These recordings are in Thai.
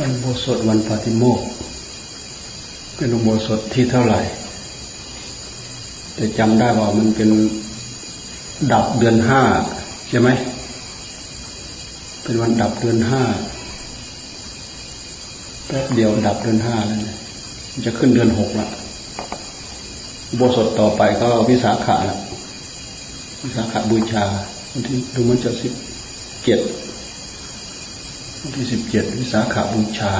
วันโบสถวันปาติโมกเป็นอุโบสถที่เท่าไหร่ แต่จำได้ว่ามันเป็นดับเดือนห้าใช่ไหม เป็นวันดับเดือนห้าแป๊บเดียวดับเดือนห้าแล้วจะขึ้นเดือนหกละโบสถต่อไปก็วิสาขะละวิสาขบูชาวันที่ดูมันจะสิบเจ็ด ที่สิบเจ็ดวิสาขาบูชา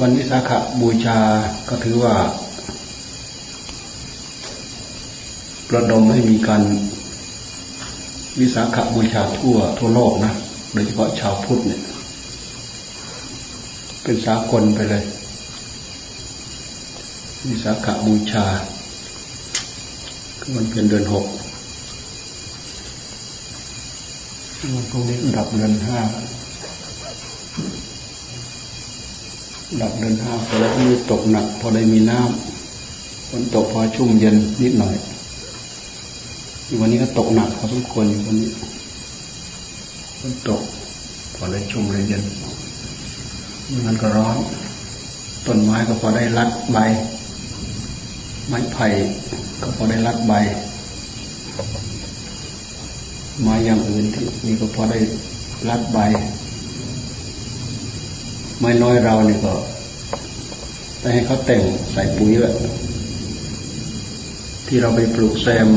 วันวิสาขาบูชาก็ถือว่า ประดมให้มีการวิสาขาบูชาทั่วทั่วโลกนะโดยเฉพาะชาวพุทธเนี่ย เป็นสากลไปเลย วิสาขาบูชา มันเป็นเดือนหกวันพรุ่งนี้ดับเดือนห้า ดับเดือนห้าพอแล้วมีตกหนัก พอได้มีน้ำฝนตกพอชุ่มเย็นนิดหน่อย วันนี้ก็ตกหนักพอสมควรอยู่วันนี้ฝนตกพอได้ชุ่มเลยเย็นมันก็ร้อน ต้นไม้ก็พอได้รัดใบ ไม้ไผ่ ก็พอได้รัดใบไม้อย่างอื่นนี่ก็พอได้รัดใบ ไม้น้อยเราเนี่ก็ได้ให้เขาแต่งใส่ปุ๋ยแบบที่เราไปปลูกแซม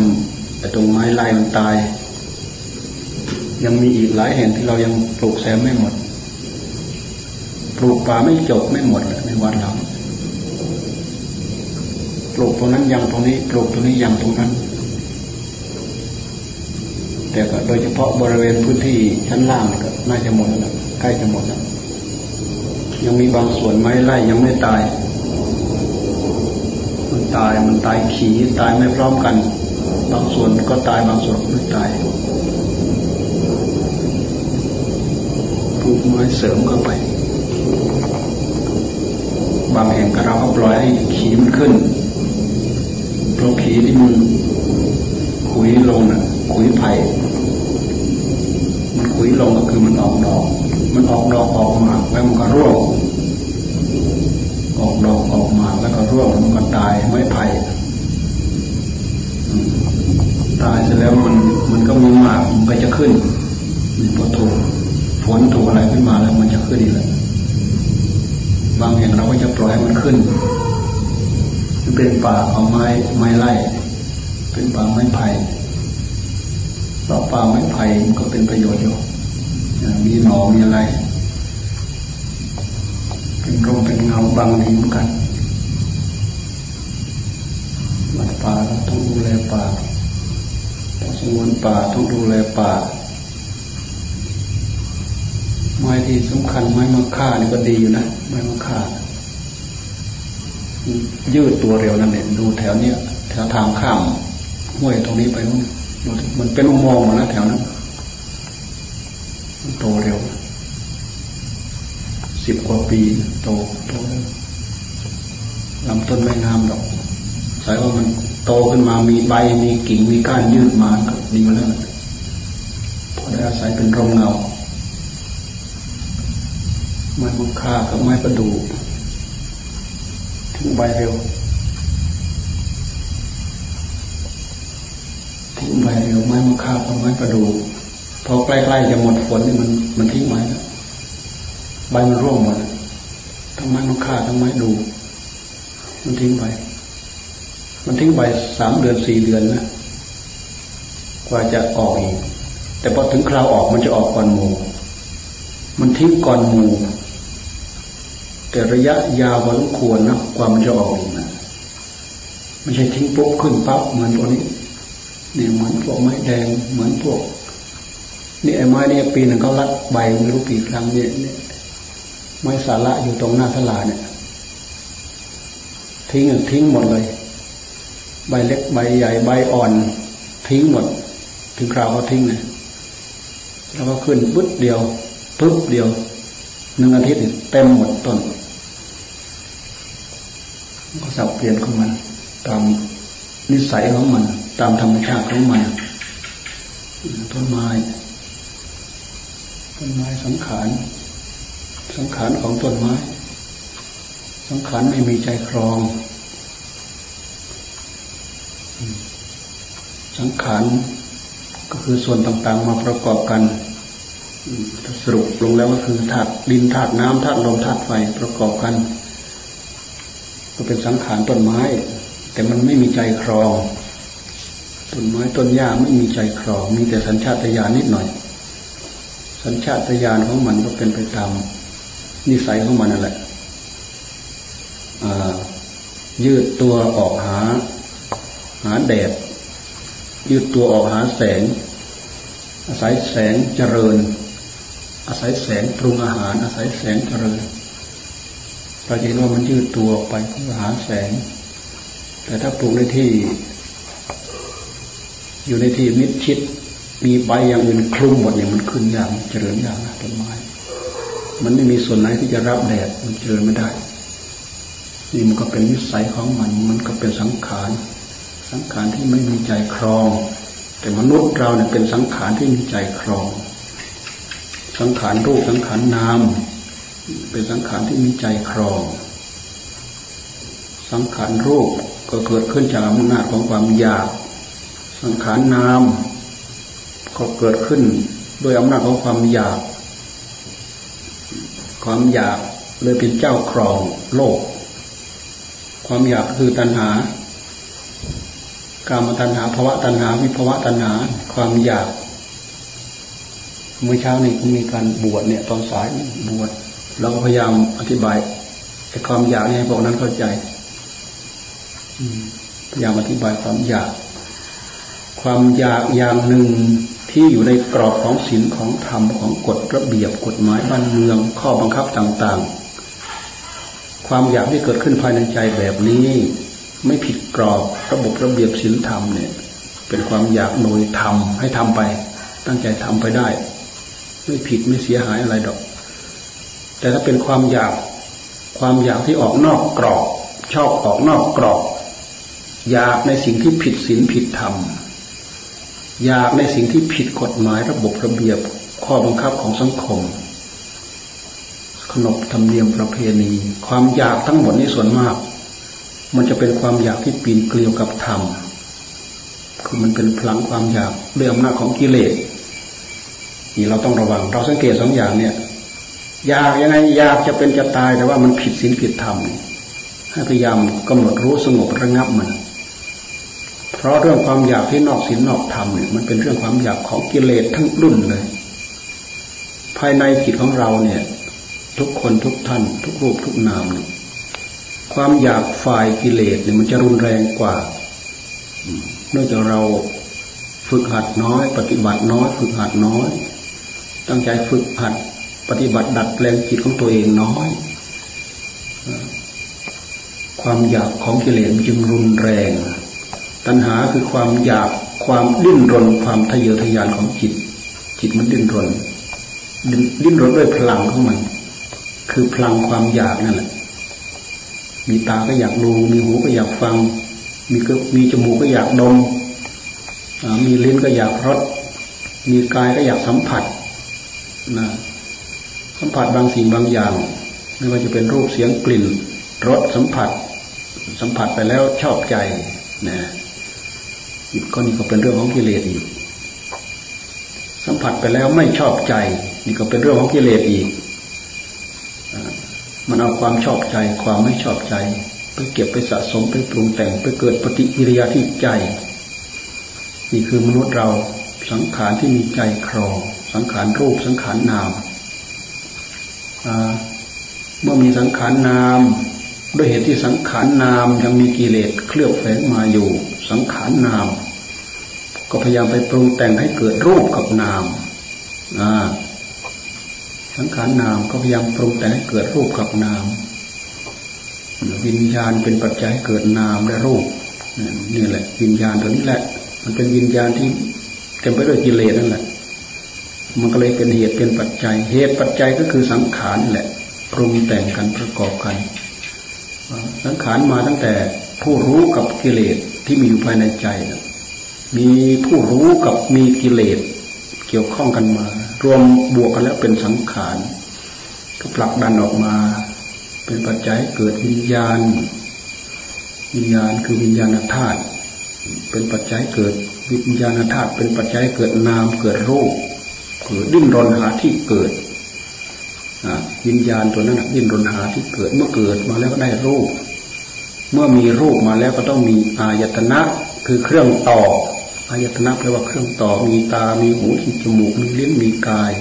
แต่ตรงไม้ลายมันตาย ยังมีอีกหลายแห่งที่เรายังปลูกแซมไม่หมด ปลูกป่าไม่จบไม่หมดในวัดเรา ปลูกตรงนั้นยังตรงนี้ปลูกตรงนี้ยังตรงนั้น แต่ก็โดยเฉพาะบริเวณพื้นที่ชั้นล่างก็น่าจะหมดแล้วใกล้จะหมดแล้วยังมีบางส่วนไม้ไล่ยังไม่ตาย มันตายมันตายขีตายไม่พร้อมกัน บางส่วนก็ตายบางส่วนไม่ตายปลูกไม้เสริมเข้าไป บางแห่งก็เราก็ปล่อยให้ขีมันขึ้น เราขีที่มันขุยลงน่ะขุยไผ่มันขุยลงก็คือมันออกดอก มันออกดอกออกมาแล้วมันก็ร่วงออกดอกออกมาแล้วก็ร่วงมันก็ตายไม่ไผ่ตายเสร็จแล้วมันมันก็มีหมากมันก็จะขึ้นพอถูกฝนถูกอะไรขึ้นมาแล้วมันจะขึ้นอีกแล้วบางอย่างเราก็จะปล่อยให้มันขึ้น เป็นป่าเอาไม้ไม้ไล่เป็นป่าไม้ไผ่เพราะป่าไม้ไผ่ก็เป็นประโยชน์อยู่มีหนอมีอะไร เป็นร่มเป็นเงาบางดีเหมือนกันวัดป่าต้องดูแลป่าต้องสงวนป่าต้องดูแลป่าไม้ที่สำคัญไม้มะค่านี่ก็ดีอยู่นะไม้มะค่า ยืดตัวเร็วนั่นเองดูแถวเนี้ยแถวทางข้ามห้วยตรงนี้ไปนู้นมันเป็นอุโมงค์นะแถวนั้นโตเร็วสิบกว่าปีโตโตลำต้นไม่งามหรอกสายว่ามันโตขึ้นมามีใบมีกิ่งมีก้านยืดมาก็ดีมาแล้วพอได้อาศัยเป็นร่มเงาไม้มุค่ากับไม้ประดู่ ทิ้งใบเร็ว ทิ้งใบเร็วไม้มะค่ากับไม้ประดูพอใกล้ๆจะหมดฝนนี่มันมันทิ้งไม้แล้วใบมันร่วงหมดทั้งไม้มะค่าทั้งไม้ดู มันทิ้งไป มันทิ้งไปสามเดือนสี่เดือนนะกว่าจะออกอีกแต่พอถึงคราวออกมันจะออกก่อนหมูมันทิ้งก่อนหมู แต่ระยะยาวพอสมควรนะความมันจะออกนะไม่ใช่ทิ้งปุ๊บขึ้นปั๊บเหมือนพวนี้เนี่ยเหมือนพวกไม้แดงเหมือนพวกนี่ไอ้ไม้เนี่ยปีหนึ่งเขาลัดใบไม่รู้กี่ครั้งเนี่ยไม้สาระอยู่ตรงหน้าสลาเนี่ย ทิ้งทิ้งหมดเลย ใบเล็กใบใหญ่ใบอ่อน ทิ้งหมด ถึงคราวเขาทิ้งเนี่ยแล้วก็ขึ้นปึ๊บเดียวปึ๊บเดียวหนึ่งอาทิตย์เต็มหมดต้น ก็สับเปลี่ยนของมัน ตามนิสัยของมัน ตามธรรมชาติของมันต้นไม้ต้นไม้สังขารสังขารของต้นไม้ สังขารไม่มีใจครอง สังขารก็คือส่วนต่างๆ มาประกอบกันสรุปลงแล้วก็คือธาตุดินธาตุน้ำธาตุลมธาตุไฟประกอบกัน ก็เป็นสังขารต้นไม้ แต่มันไม่มีใจครองต้นไม้ต้นหญ้าไม่มีใจครอง มีแต่สัญชาตญาณนิดหน่อย สัญชาตญาณของมันก็เป็นไปตามนิสัยของมันนั่นแหละยืดตัวออกหา หาแดด ยืดตัวออกหาแสง อาศัยแสงเจริญ อาศัยแสงปรุงอาหาร อาศัยแสงเจริญ เราจะเห็นว่ามันยืดตัวออกไปเพื่อหาแสง แต่ถ้าปลูกในที่ อยู่ในที่มิดชิด มีใบอย่างอื่นคลุมหมดเนี่ยมันขึ้นยากเจริญยากนะต้นไม้มันไม่มีส่วนไหนที่จะรับแดดมันเจริญไม่ได้ นี่มันก็เป็นวิสัยของมัน มันก็เป็นสังขาร สังขารที่ไม่มีใจครอง แต่มนุษย์เราเนี่ยเป็นสังขารที่มีใจครอง สังขารรูปสังขารนาม เป็นสังขารที่มีใจครอง สังขารรูปก็เกิดขึ้นจากอำนาจของความอยาก สังขารนามก็เกิดขึ้นโดยอำนาจของความอยาก ความอยากเลยเป็นเจ้าครองโลก ความอยากคือตัณหา การมตัณหาภาวะตัณหา วิภาวะตัณหา ความอยาก เมื่อเช้านี้ก็มีการบวชเนี่ย ตอนสายบวช เราก็พยายามอธิบายไอ้ความอยากนี่ให้พวกนั้นเข้าใจพยายามอธิบายความอยาก ความอยากอย่างหนึ่งที่อยู่ในกรอบของศีลของธรรมของกฎระเบียบกฎหมายบ้านเมือง ข้อบังคับต่างๆ ความอยากที่เกิดขึ้นภายในใจแบบนี้ ไม่ผิดกรอบระบบระเบียบศีลธรรมเนี่ย เป็นความอยากโดยทำให้ทำไป ตั้งใจทำไปได้ ไม่ผิดไม่เสียหายอะไรดอก แต่ถ้าเป็นความอยากความอยากที่ออกนอกกรอบ ชอบออกนอกกรอบ อยากในสิ่งที่ผิดศีลผิดธรรม อยากในสิ่งที่ผิดกฎหมายระบบระเบียบข้อบังคับของสังคม ขนบธรรมเนียมประเพณี ความอยากทั้งหมดนี้ส่วนมาก มันจะเป็นความอยากที่ปีนเกลียวกับธรรมคือมันเป็นพลังความอยากด้วยอำนาจของกิเลสนี่เราต้องระวัง เราสังเกตสองอย่างเนี่ย อยากยังไงอยากจะเป็นจะตายแต่ว่ามันผิดศีลผิดธรรมให้พยายามกำหนดรู้สงบระงับมัน เพราะเรื่องความอยากที่นอกศีลนอกธรรมเนี่ยมันเป็นเรื่องความอยากของกิเลสทั้งรุ่นเลย ภายในจิตของเราเนี่ย ทุกคนทุกท่าน ทุกรูปทุกนามเนี่ยความอยากฝ่ายกิเลสเนี่ยมันจะรุนแรงกว่าเนื่องจากเราฝึกหัดน้อย ปฏิบัติน้อย ฝึกหัดน้อย ตั้งใจฝึกหัด ปฏิบัติดัดแปลงจิตของตัวเองน้อย ความอยากของกิเลสจึงรุนแรง ตัณหาคือความอยากความดิ้นรน ความทะเยอทะยานของจิต จิตมันดิ้นรน ดิ้นรนด้วยพลังของมัน คือพลังความอยากนั่นแหละ มีตาก็อยากดูมีหูก็อยากฟัง มีก็มีจมูกก็อยากดมมีลิ้นก็อยากรสมีกายก็อยากสัมผัสนะ สัมผัสบางสิ่งบางอย่าง ไม่ว่าจะเป็นรูปเสียงกลิ่นรสสัมผัส สัมผัสไปแล้วชอบใจนะก็นี่ก็เป็นเรื่องของกิเลสอีก สัมผัสไปแล้วไม่ชอบใจ นี่ก็เป็นเรื่องของกิเลสอีกมันเอาความชอบใจ ความไม่ชอบใจ ไปเก็บไปสะสมไปปรุงแต่งไปเกิดปฏิกิริยาที่ใจ นี่คือมนุษย์เราสังขารที่มีใจครองสังขารรูปสังขารนาม เมื่อมีสังขารนาม ด้วยเหตุที่สังขารนามยังมีกิเลสเคลือบแฝงมาอยู่ สังขารนาม ก็พยายามไปปรุงแต่งให้เกิดรูปกับนามสังขารนามก็พยายามปรุงแต่งให้เกิดรูปกับนาม วิญญาณเป็นปัจจัยให้เกิดนามและรูปนี่แหละ วิญญาณตัวนี้แหละ มันเป็นวิญญาณที่เต็มไปด้วยกิเลสนั่นแหละ มันก็เลยเป็นเหตุเป็นปัจจัย เหตุปัจจัยก็คือสังขารแหละปรุงแต่งกันประกอบกัน สังขารมาตั้งแต่ผู้รู้กับกิเลสที่มีอยู่ภายในใจมีผู้รู้กับมีกิเลสเกี่ยวข้องกันมา รวมบวกกันแล้วเป็นสังขารก็ผลักดันออกมา เป็นปัจจัยเกิดวิญญาณ วิญญาณคือวิญญาณธาตุเป็นปัจจัยเกิดวิญญาณธาตุเป็นปัจจัยเกิดนามเกิดรูป ดดิ้นรนหาที่เกิดวิญญาณตัวนั้นดิ้นรนหาที่เกิดเมื่อเกิดมาแล้วก็ได้รูป เมื่อมีรูปมาแล้วก็ต้องมีอายตนะคือเครื่องต่ออายตนะแปลว่าเครื่องต่อมีตา มีหูมีจมูก มีลิ้นมีกาย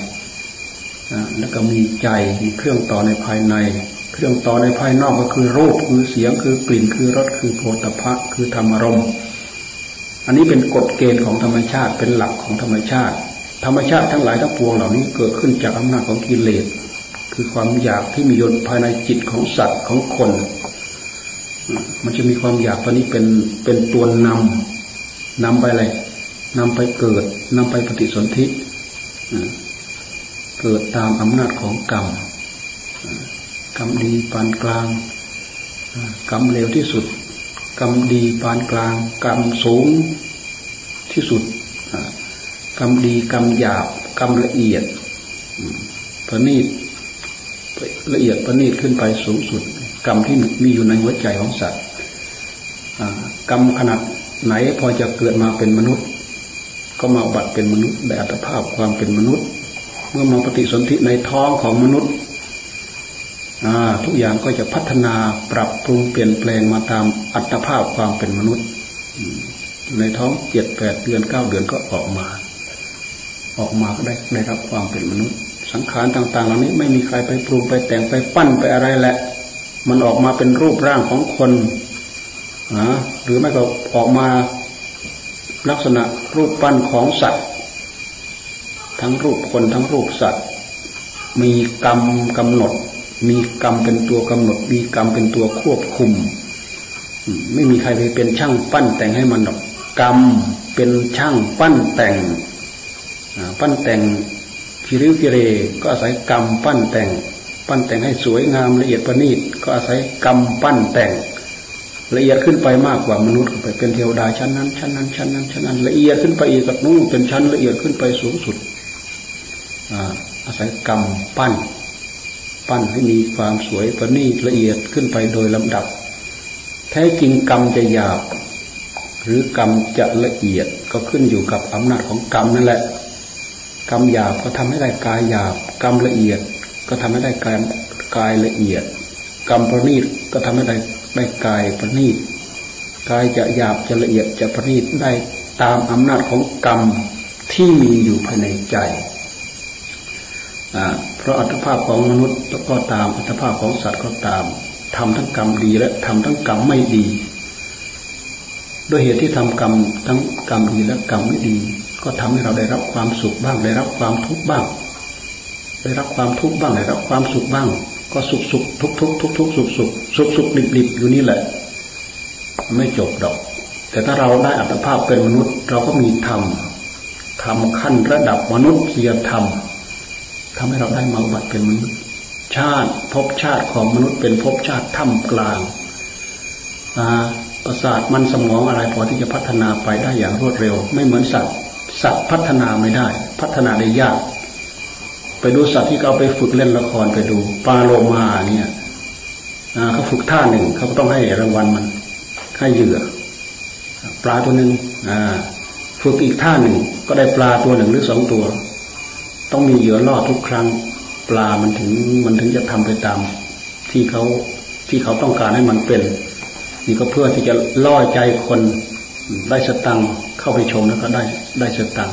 แล้วก็มีใจมีเครื่องต่อในภายใน เครื่องต่อในภายนอกก็คือรูปคือเสียงคือกลิ่นคือรสคือโผฏฐะคือธรรมรม อันนี้เป็นกฎเกณฑ์ของธรรมชาติเป็นหลักของธรรมชาติ ธรรมชาติทั้งหลายทั้งปวงเหล่านี้เกิดขึ้นจากอำนาจของกิเลส คือความอยากที่มีอยู่ภายในจิตของสัตว์ของคน มันจะมีความอยากตัวนี้เป็นเป็นตัวนำนำไปอะไรนำไปเกิดนำไปปฏิสนธิเกิดตามอำนาจของกรรมกรรมดีปานกลางกรรมเลวที่สุดกรรมดีปานกลางกรรมสูงที่สุด กรรมดีกรรมหยาบกรรมละเอียดประณีตละเอียดประณีตขึ้นไปสูงสุด กรรมที่มีอยู่ในหัวใจของสัตว์กรรมขนาดไหนพอจะเกิดมาเป็นมนุษย์ ก็มาบัตเป็นมนุษย์ได้อัตภาพความเป็นมนุษย์ เมื่อมาปฏิสนธิในท้องของมนุษย์ทุกอย่างก็จะพัฒนาปรับปรุงเปลี่ยนแปลงมาตามอัตภาพความเป็นมนุษย์ ในท้องเจ็ดแปดเดือนเก้าเดือนก็ออกมา ออกมาก็ได้ได้รับความเป็นมนุษย์ สังขารต่างๆ เหล่านี้ไม่มีใครไปปรุงไปแต่งไปปั้นไปอะไรแหละ มันออกมาเป็นรูปร่างของคนนะหรือไม่ก็ออกมาลักษณะรูปปั้นของสัตว์ ทั้งรูปคนทั้งรูปสัตว์ มีกรรมกำหนด มีกรรมเป็นตัวกำหนด มีกรรมเป็นตัวควบคุม ไม่มีใครไปเป็นช่างปั้นแต่งให้มันหรอกกรรมเป็นช่างปั้นแต่ง ปั้นแต่งคิริวกิเรก็อาศัยกรรมปั้นแต่ง ปั้นแต่งให้สวยงามละเอียดประณีตก็อาศัยกรรมปั้นแต่ง ละเอียดขึ้นไปมากกว่ามนุษย์ไปเป็นเทวดาชั้นนั้นชั้นนั้นชั้นนั้นชั้นนั้นละเอียดขึ้นไปอีกกับนู้นเป็นชั้นละเอียดขึ้นไปสูงสุดอาศัยกรรมปั้น ปั้นให้มีความสวยประณีตละเอียดขึ้นไปโดยลำดับ แท้จริงกรรมจะหยาบหรือกรรมจะละเอียดก็ขึ้นอยู่กับอำนาจของกรรมนั่นแหละ กรรมหยาบก็ทำให้ได้กายหยาบ กรรมละเอียด ก็ทำให้ได้กายกายละเอียด กรรมประณีตก็ทำให้ได้ได้กายประณีตกายจะหยาบจะละเอียดจะประณีตได้ตามอำนาจของกรรมที่มีอยู่ภายในใจเพราะอัตภาพของมนุษย์ก็ตามอัตภาพของสัตว์ก็ตามทำทั้งกรรมดีและทำทั้งกรรมไม่ดี ด้วยเหตุที่ทำกรรมทั้งกรรมดีและกรรมไม่ดี ก็ทำให้เราได้รับความสุขบ้าง ได้รับความทุกข์บ้าง ได้รับความทุกข์บ้างได้รับความสุขบ้าง ก็สุขสุขทุกทุกทุกทุกสุขสุขสุขสุขดิบดิบอยู่นี่แหละ ไม่จบดอก แต่ถ้าเราได้อัตภาพเป็นมนุษย์ เราก็มีธรรมธรรมขั้นระดับมนุษยธรรมทำให้เราได้มาบัติเป็นมนุษย์ชาติภพชาติของมนุษย์เป็นภพชาติท่ามกลางประสาทมันสมองอะไรพอที่จะพัฒนาไปได้อย่างรวดเร็ว ไม่เหมือนสัตว์ สัตว์พัฒนาไม่ได้ พัฒนาได้ยาก ไปดูสัตว์ที่เขาไปฝึกเล่นละครไปดูปลาโลมาเนี่ยเขาฝึกท่าหนึ่งเขาก็ต้องให้รางวัลมันให้เหยื่อ ปลาตัวหนึ่งฝึกอีกท่าหนึ่ง ก็ได้ปลาตัวหนึ่งหรือสองตัว ต้องมีเหยื่อล่อทุกครั้ง ปลามันถึงมันถึงจะทำไปตาม ที่เขาที่เขาต้องการให้มันเป็น นี่ก็เพื่อที่จะล่อใจคนได้สตังเข้าไปชมแล้วก็ได้ ได้สตัง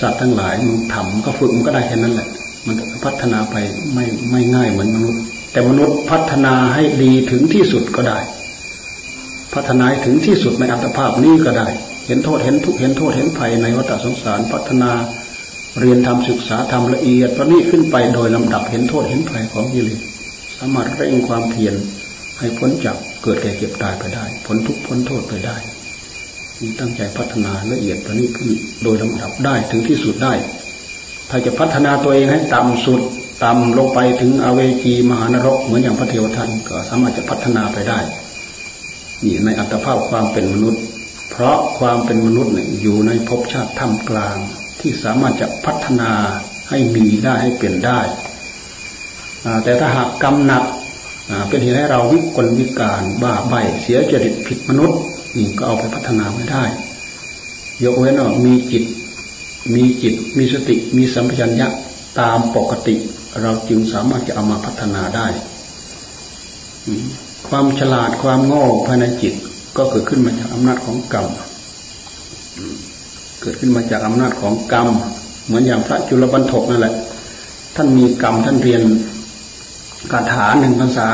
สัตว์ทั้งหลายมันทำก็ฝึกมันก็ได้แค่นั้นแหละ มันพัฒนาไปไม่ไม่ง่ายเหมือนมนุษย์ แต่มนุษย์พัฒนาให้ดีถึงที่สุดก็ได้ พัฒนาถึงที่สุดในอัตภาพนี้ก็ได้ เห็นโทษเห็นทุกเห็นโทษเห็นภัยในวัฏสงสาร พัฒนาเรียนทำศึกษาทำละเอียดประณีตขึ้นไปโดยลำดับเห็นโทษเห็นภัยของกิเลสสามารถเร่งความเพียรให้พ้นจากเกิดแก่เก็บตายไปได้ พ้นทุกพ้นโทษไปได้ มีตั้งใจพัฒนาละเอียดประณีตขึ้นโดยลำดับได้ถึงที่สุดได้ ถ้าจะพัฒนาตัวเองให้ต่ำสุดต่ำลงไปถึงอเวจีมหานรกเหมือนอย่างพระเทวทันก็สามารถจะพัฒนาไปได้นี่ในอัตภาพความเป็นมนุษย์ เพราะความเป็นมนุษย์เนี่ยอยู่ในภพชาติท่ามกลาง ที่ที่สามารถจะพัฒนาให้มีได้ให้เปลี่ยนได้แต่ถ้าหากกรรมหนักเป็นเหตุให้เราวิกลวิการบ้าใบเสียจริตผิดมนุษย์ นี่ก็เอาไปพัฒนาไม่ได้ ยกเว้นว่ามีจิต มีจิต มีสติ มีสัมปชัญญะตามปกติ เราจึงสามารถจะเอามาพัฒนาได้ ความฉลาดความโง่ภายในจิตก็เกิดขึ้นมาจากอำนาจของกรรม เกิดขึ้นมาจากอำนาจของกรรม เหมือนอย่างพระจุลบรรทกนั่นแหละ ท่านมีกรรมท่านเรียนคาถาหนึ่งภาษา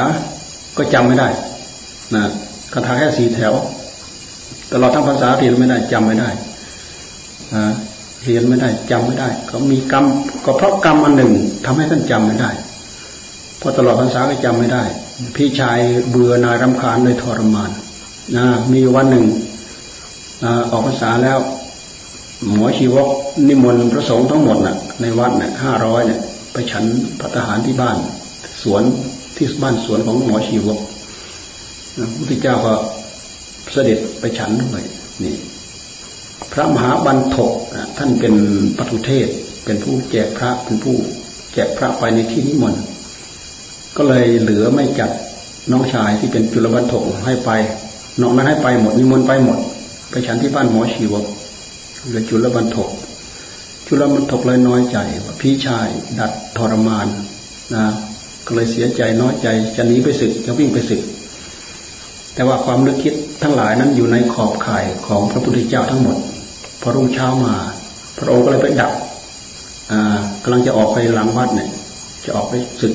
ก็จำไม่ได้นะคาถาแค่สี่แถว ตลอดทั้งภาษาเรียนไม่ได้จำไม่ได้เรียนไม่ได้จำไม่ได้เขามีกรรมก็เพราะกรรมอันหนึ่งทำให้ท่านจำไม่ได้พอตลอดภาษาก็จำไม่ได้ พี่ชายเบื่อนายรำคาญเลยทรมานนะมีวันหนึ่งออกภาษาแล้ว หมอชีวกนิมนต์พระสงฆ์ทั้งหมดน่ะ ในวัดเนี่ยห้าร้อยเนี่ยไปฉันพระทหารที่บ้าน สวนที่บ้านสวนของหมอชีวกพระพุทธเจ้าก็ เสด็จไปฉันด้วยนี่ พระมหาบันทกท่านเป็นปทุเทศ เป็นผู้แจกพระเป็นผู้แจกพระไปในที่นิมนต์ก็เลยเหลือไม่จัดน้องชายที่เป็นจุลบันทกให้ไปน้องนั้นให้ไปหมดนิมนต์ไปหมด ไปฉันที่บ้านหมอชีวกเหลือจุลบันทกจุลบันทกเลยน้อยใจว่าพี่ชายดัดทรมานนะก็เลยเสียใจน้อยใจจะหนีไปศึกจะวิ่งไปศึก แต่ว่าความนึกคิด ทั้งหลายนั้นอยู่ในขอบข่ายของพระพุทธเจ้าทั้งหมด พอรุ่งเช้ามา พระองค์ก็เลยไปดับกำลังจะออกไปหลังวัดเนี่ย จะออกไปศึก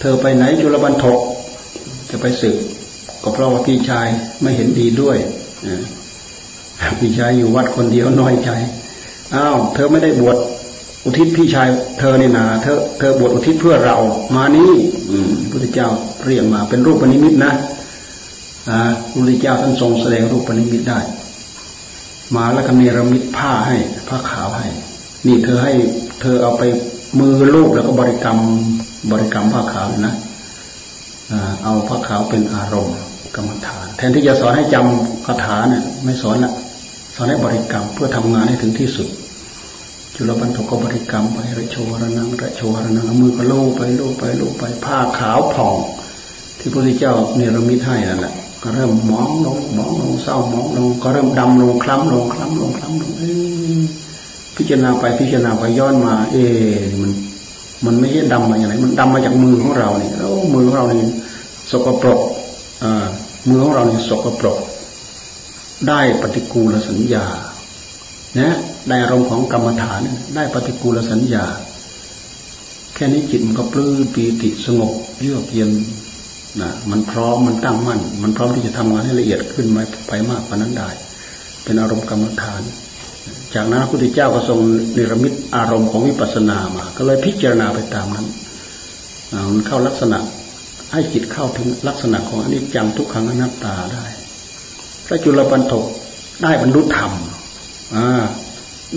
เธอไปไหนจุลบันทกจะไปศึก ก็เพราะว่าพี่ชายไม่เห็นดีด้วยพี่ชายอยู่วัดคนเดียวน้อยใจ อ้าว เธอไม่ได้บวชอุทิศพี่ชาย เธอเนี่ยนาเธอเธอบวชอุทิศเพื่อเรา มานี้อืมพุทธเจ้าเรียกมาเป็นรูปปณิมิตนะ อ่าพุทธเจ้าท่านทรงแสดงรูปปณิมิตได้ มาแล้วก็เนรมิตผ้าให้ผ้าขาวให้ นี่เธอให้เธอเอาไปมือลูกแล้วก็บริกรรมบริกรรมผ้าขาวนะเอาผ้าขาวเป็นอารมณ์กรรมฐาน แทนที่จะสอนให้จำคาถาเนี่ยไม่สอนละสอนให้บริกรรมเพื่อทำงานให้ถึงที่สุด จุลปันทกก็บริกรรมไประโชวรนังระโชวรนังมือก็โล่ไปโล่ไปโล่ไปผ้าขาวผ่อง ที่พระพุทธเจ้าเนรมิตให้นั่นแหละ ก็เริ่มมองลงมองลงเศร้ามองลงก็เริ่มดำลงคล้ำลงคล้ำลงคล้ำลงพิจารณาไปพิจารณาไปย้อนมา เอมัน มันไม่ใช่ดำมาอย่างไรมันดำมาจากมือของเราเนี่ยแล้วมือของเราเนี่ยสกปรกอ่ามือของเราเนี่ยสกปรก ได้ปฏิกูลสัญญานะได้อารมณ์ของกรรมฐานได้ปฏิกูลสัญญา แค่นี้จิตมันก็ปลื้มปีติสงบเยือกเย็น นะมันพร้อมมันตั้งมั่น มันพร้อมที่จะทำงานให้ละเอียดขึ้นไปไปมากกว่านั้นได้ เป็นอารมณ์กรรมฐาน จากนั้นพระพุทธเจ้าก็ทรงนิรมิตอารมณ์ของวิปัสสนามา ก็เลยพิจารณาไปตามนั้นมันเข้าลักษณะให้จิตเข้าถึงลักษณะของอนิจจังทุกขังอนัตตาได้พระจุลปันถกได้บรรลุธรรม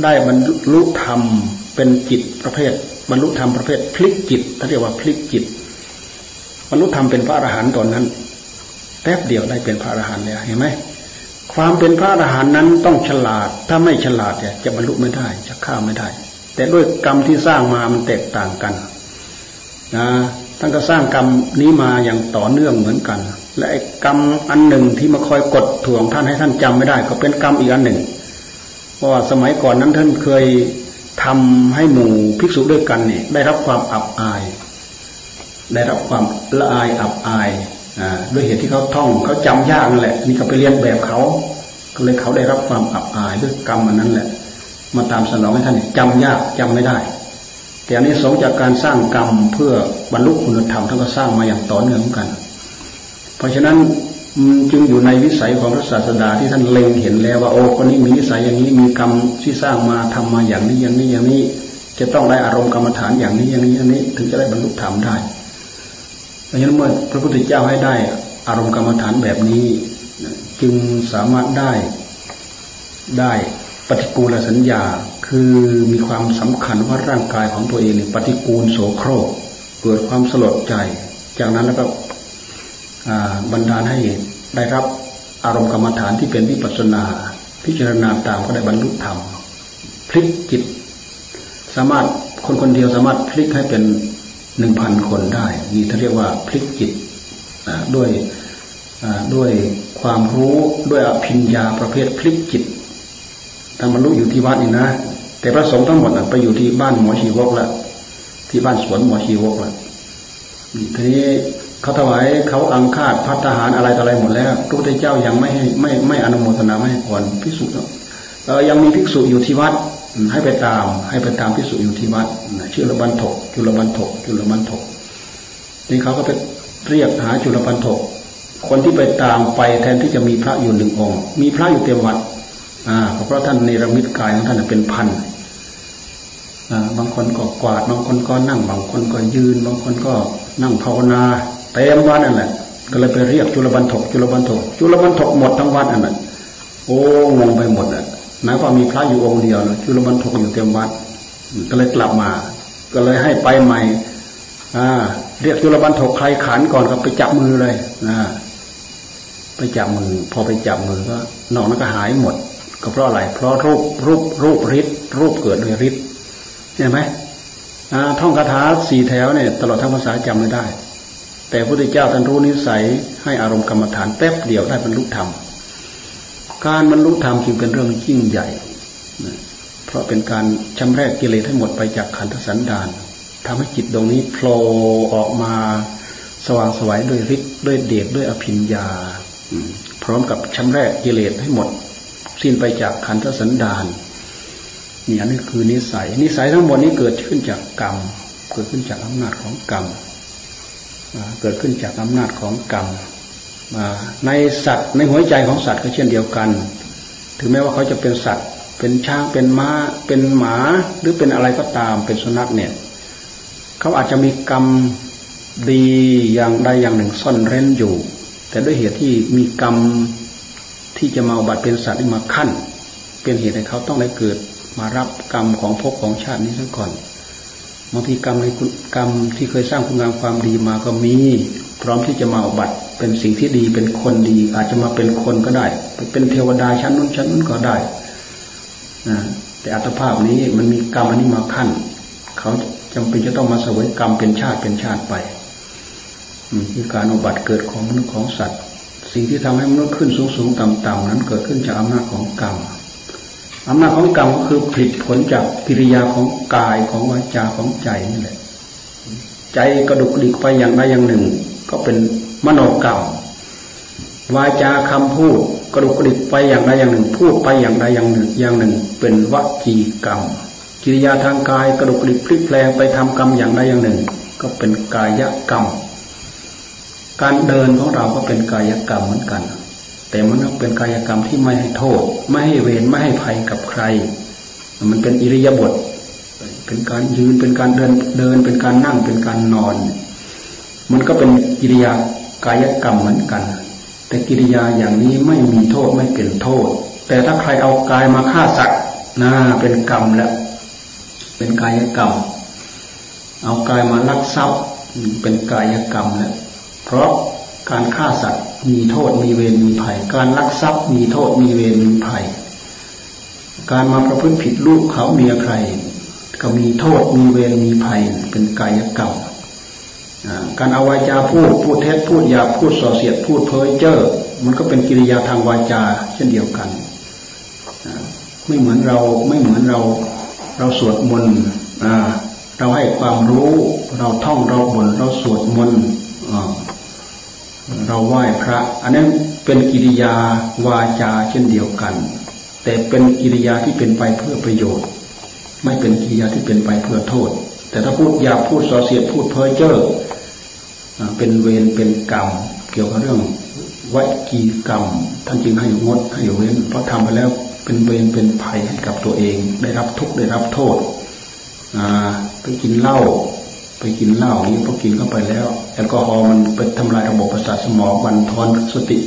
ได้บรรลุธรรมเป็นจิตประเภท บรรลุธรรมประเภทพลิกจิตเขาเรียกว่าพลิกจิต บรรลุธรรมเป็นพระอรหันต์ตอนนั้นแป๊บเดียวได้เป็นพระอรหันต์แล้วเห็นไหมความเป็นพระอรหันต์นั้นต้องฉลาด ถ้าไม่ฉลาดเนี่ยจะบรรลุไม่ได้จะข้ามไม่ได้ แต่ด้วยกรรมที่สร้างมามันแตกต่างกันนะท่านก็สร้างกรรมนี้มาอย่างต่อเนื่องเหมือนกัน และกรรมอันหนึ่งที่มาคอยกดถ่วงท่านให้ท่านจำไม่ได้ ก็เป็นกรรมอีกอันหนึ่ง เพราะว่าสมัยก่อนนั้นท่านเคยทำให้หมู่ภิกษุด้วยกันเนี่ยได้รับความอับอาย ได้รับความละอายอับอายด้วยเหตุที่เขาท่องเขาจำยากนั่นแหละ นี่ก็ไปเรียนแบบเขาก็เลยเขาได้รับความอับอายด้วยกรรมอันนั้นแหละ มาตามสนองให้ท่านจำยากจำไม่ได้ แต่อันนี้สงจากการสร้างกรรมเพื่อบรรลุคุณธรรมท่านก็สร้างมาอย่างต่อเนื่องกัน เพราะฉะนั้นจึงอยู่ในวิสัยของพระศาสดาที่ท่านเล็งเห็นแล้วว่าโอ้คนนี้มีนิสัยอย่างนี้มีกรรมที่สร้างมาทำมาอย่างนี้อย่างนี้อย่างนี้ จะต้องได้อารมณ์กรรมฐานอย่างนี้อย่างนี้อย่างนี้ ถึงจะได้บรรลุธรรมได้ เพราะฉะนั้นเมื่อพระพุทธเจ้าให้ได้ อารมณ์กรรมฐานแบบนี้จึงสามารถได้ได้ปฏิกูลสัญญาคือมีความสำคัญว่าร่างกายของตัวเองปฏิกูลโสโครกเกิดความสลดใจ จากนั้นแล้วก็บรรดาให้ได้รับอารมณ์กรรมฐานที่เป็นวิปัสนา พิจารณาตามก็ได้บรรลุธรรมพลิกจิต สามารถคนคนเดียวสามารถพลิกให้เป็น หนึ่งพันคนได้ นี่ท่าเรียกว่าพลิกจิตด้วยด้วยความรู้ด้วยอภิญญาประเภทพลิกจิตทำบรรลุอยู่ที่วัดนี่นะ แต่พระสงฆ์ทั้งหมดไปอยู่ที่บ้านหมอชีวกละที่บ้านสวนหมอชีวกละทีนี้เขาถวายเขาอังคาดพัฒหารอะไรต่ออะไรหมดแล้วพระพุทธเจ้ายังไม่ให้ไม่ไม่อนุโมทนาไม่ให้พรพิสุเออยังมีภิกษุอยู่ที่วัด ให้ไปตาม ให้ไปตามภิกษุอยู่ที่วัดชื่อระบันทกจุลบันทกจุลบันทกนี่เขาก็ไปเรียกหาจุลบันทกคนที่ไปตามไปแทนที่จะมีพระอยู่หนึ่งองค์ มีพระอยู่เต็มวัด อ่าเพราะท่านในระมิตกายของท่านเป็นพันบางคนก็กวาด บางคนก็นั่ง บางคนก็ยืน บางคนก็นั่งภาวนาเต็มวัดนั่นแหละ ก็เลยไปเรียกจุลบันทกจุลบันทกจุลบันทกหมดทั้งวัดนั่นแหละโอ้งงไปหมดอะ หมายความมีพระอยู่องค์เดียวเลยจุลบันทกอยู่เต็มวัด ก็เลยกลับมา ก็เลยให้ไปใหม่อ่าเรียกจุลบันทกใครขันก่อนก็ไปจับมือเลยนะไปจับมือ พอไปจับมือก็นอกนั้นก็หายหมด ก็เพราะอะไร เพราะรูปรูปรูปฤทธิ์รูปเกิดโดยฤทธิ์ใช่ไหมท่องคาถาสี่แถวเนี่ยตลอดทั้งภาษาจำไม่ได้ แต่พระพุทธเจ้าท่านรู้นิสัยให้อารมณ์กรรมฐานแป๊บเดียวได้บรรลุธรรม การบรรลุธรรมจึงเป็นเรื่องยิ่งใหญ่ เพราะเป็นการชำระกิเลสให้หมดไปจากขันธสันดานทำให้จิตตรงนี้โผล่ออกมาสว่างสวัยด้วยฤทธิ์ด้วยเดชด้วยอภิญญาพร้อมกับชำระกิเลสให้หมด สิ้นไปจากขันธสันดานนี่อันนี้คือนิสัย นิสัยทั้งหมดนี้เกิดขึ้นจากกรรม เกิดขึ้นจากอำนาจของกรรมเกิดขึ้นจากอำนาจของกรรม ในสัตว์ในหัวใจของสัตว์ก็เช่นเดียวกัน ถึงแม้ว่าเขาจะเป็นสัตว์ เป็นช้างเป็นม้า เป็นหมาหรือเป็นอะไรก็ตามเป็นสุนัขเนี่ยเขาอาจจะมีกรรมดีอย่างใดอย่างหนึ่งซ่อนเร้นอยู่ แต่ด้วยเหตุที่มีกรรมที่จะมาบัตรเป็นสัตว์มาขั้น เป็นเหตุให้เขาต้องได้เกิด มารับกรรมของภพของชาตินี้ซะก่อน บางทีกรรมในกรรมที่เคยสร้างคุณงามความดีมาก็มี พร้อมที่จะมาอบัตเป็นสิ่งที่ดีเป็นคนดี อาจจะมาเป็นคนก็ได้ เป็นเทวดาชั้นนู้นชั้นนู้นก็ได้นะแต่อัตภาพนี้มันมีกรรมอันนี้มาขั้น เขาจำเป็นจะต้องมาเสวยกรรมเป็นชาติเป็นชาติไปคือการอบัตเกิดของมนุษย์ของสัตว์ สิ่งที่ทำให้มนุษย์ขึ้นสูงสูงต่ำต่ำนั้นเกิดขึ้นจากอำนาจของกรรม อำนาจของกรรมก็คือผลิตผลจากกิริยาของกายของวาจาของใจนี่แหละ ใจกระดุกดิกไปอย่างใดอย่างหนึ่ง ก็เป็นมโนกรรมวาจาคำพูดกระดุกกระดิกไปอย่างใดอย่างหนึ่ง พูดไปอย่างใดอย่างหนึ่งอย่างหนึ่ง เป็นวจีกรรมกิริยาทางกายกระดุกกระดิกพลิกแปลงไปทำกรรมอย่างใดอย่างหนึ่ง ก็เป็นกายกรรม การเดินของเราก็เป็นกายกรรมเหมือนกัน แต่มันเป็นกายกรรมที่ไม่ให้โทษ ไม่ให้เวรไม่ให้ภัยกับใคร มันเป็นอิริยาบถเป็นการยืนเป็นการเดินเดิน เป็นการนั่งเป็นการนอน มันก็เป็นกิริยากายกรรมเหมือนกัน แต่กิริยาอย่างนี้ไม่มีโทษไม่เป็นโทษ แต่ถ้าใครเอากายมาฆ่าสัตว์น่าเป็นกรรมแล้ว เป็นกายกรรม เอากายมาลักทรัพย์เป็นกายกรรมแล้วเพราะการฆ่าสัตว์ มีโทษมีเวรมีภัย การลักทรัพย์มีโทษมีเวรมีภัย การมาประพฤติผิดลูกเขาเมียใคร ก็มีโทษมีเวรมีภัย เป็นกายกรรมการเอาวาจาพูดพูดเท็จพูดหยาบพูดส่อเสียดพูดเพ้อเจ้อมันก็เป็นกิริยาทางวาจา เช่นเดียวกัน ไม่เหมือนเราไม่เหมือนเราเราสวดมนต์เราให้ความรู้ เราท่องเราบ่นเราสวดมนต์ เราไหว้พระ อันนั้นเป็นกิริยาวาจาเช่นเดียวกัน แต่เป็นกิริยาที่เป็นไปเพื่อประโยชน์ ไม่เป็นกิริยาที่เป็นไปเพื่อโทษ แต่ถ้าพูดหยาพูดส่อเสียดพูดเพ้อเจ้อเป็นเวรเป็นกรรม เกี่ยวกับเรื่องวัจีกรรม ท่านจึงให้งดให้เว้นเพราะทำไปแล้วเป็นเวรเป็นภัยให้กับตัวเอง ได้รับทุกข์ได้รับโทษไปกินเหล้า ไปกินเหล้านี้พอกินเข้าไปแล้ว แอลกอฮอล์มันไปทำลายระบบประสาทสมองบันทอนสติ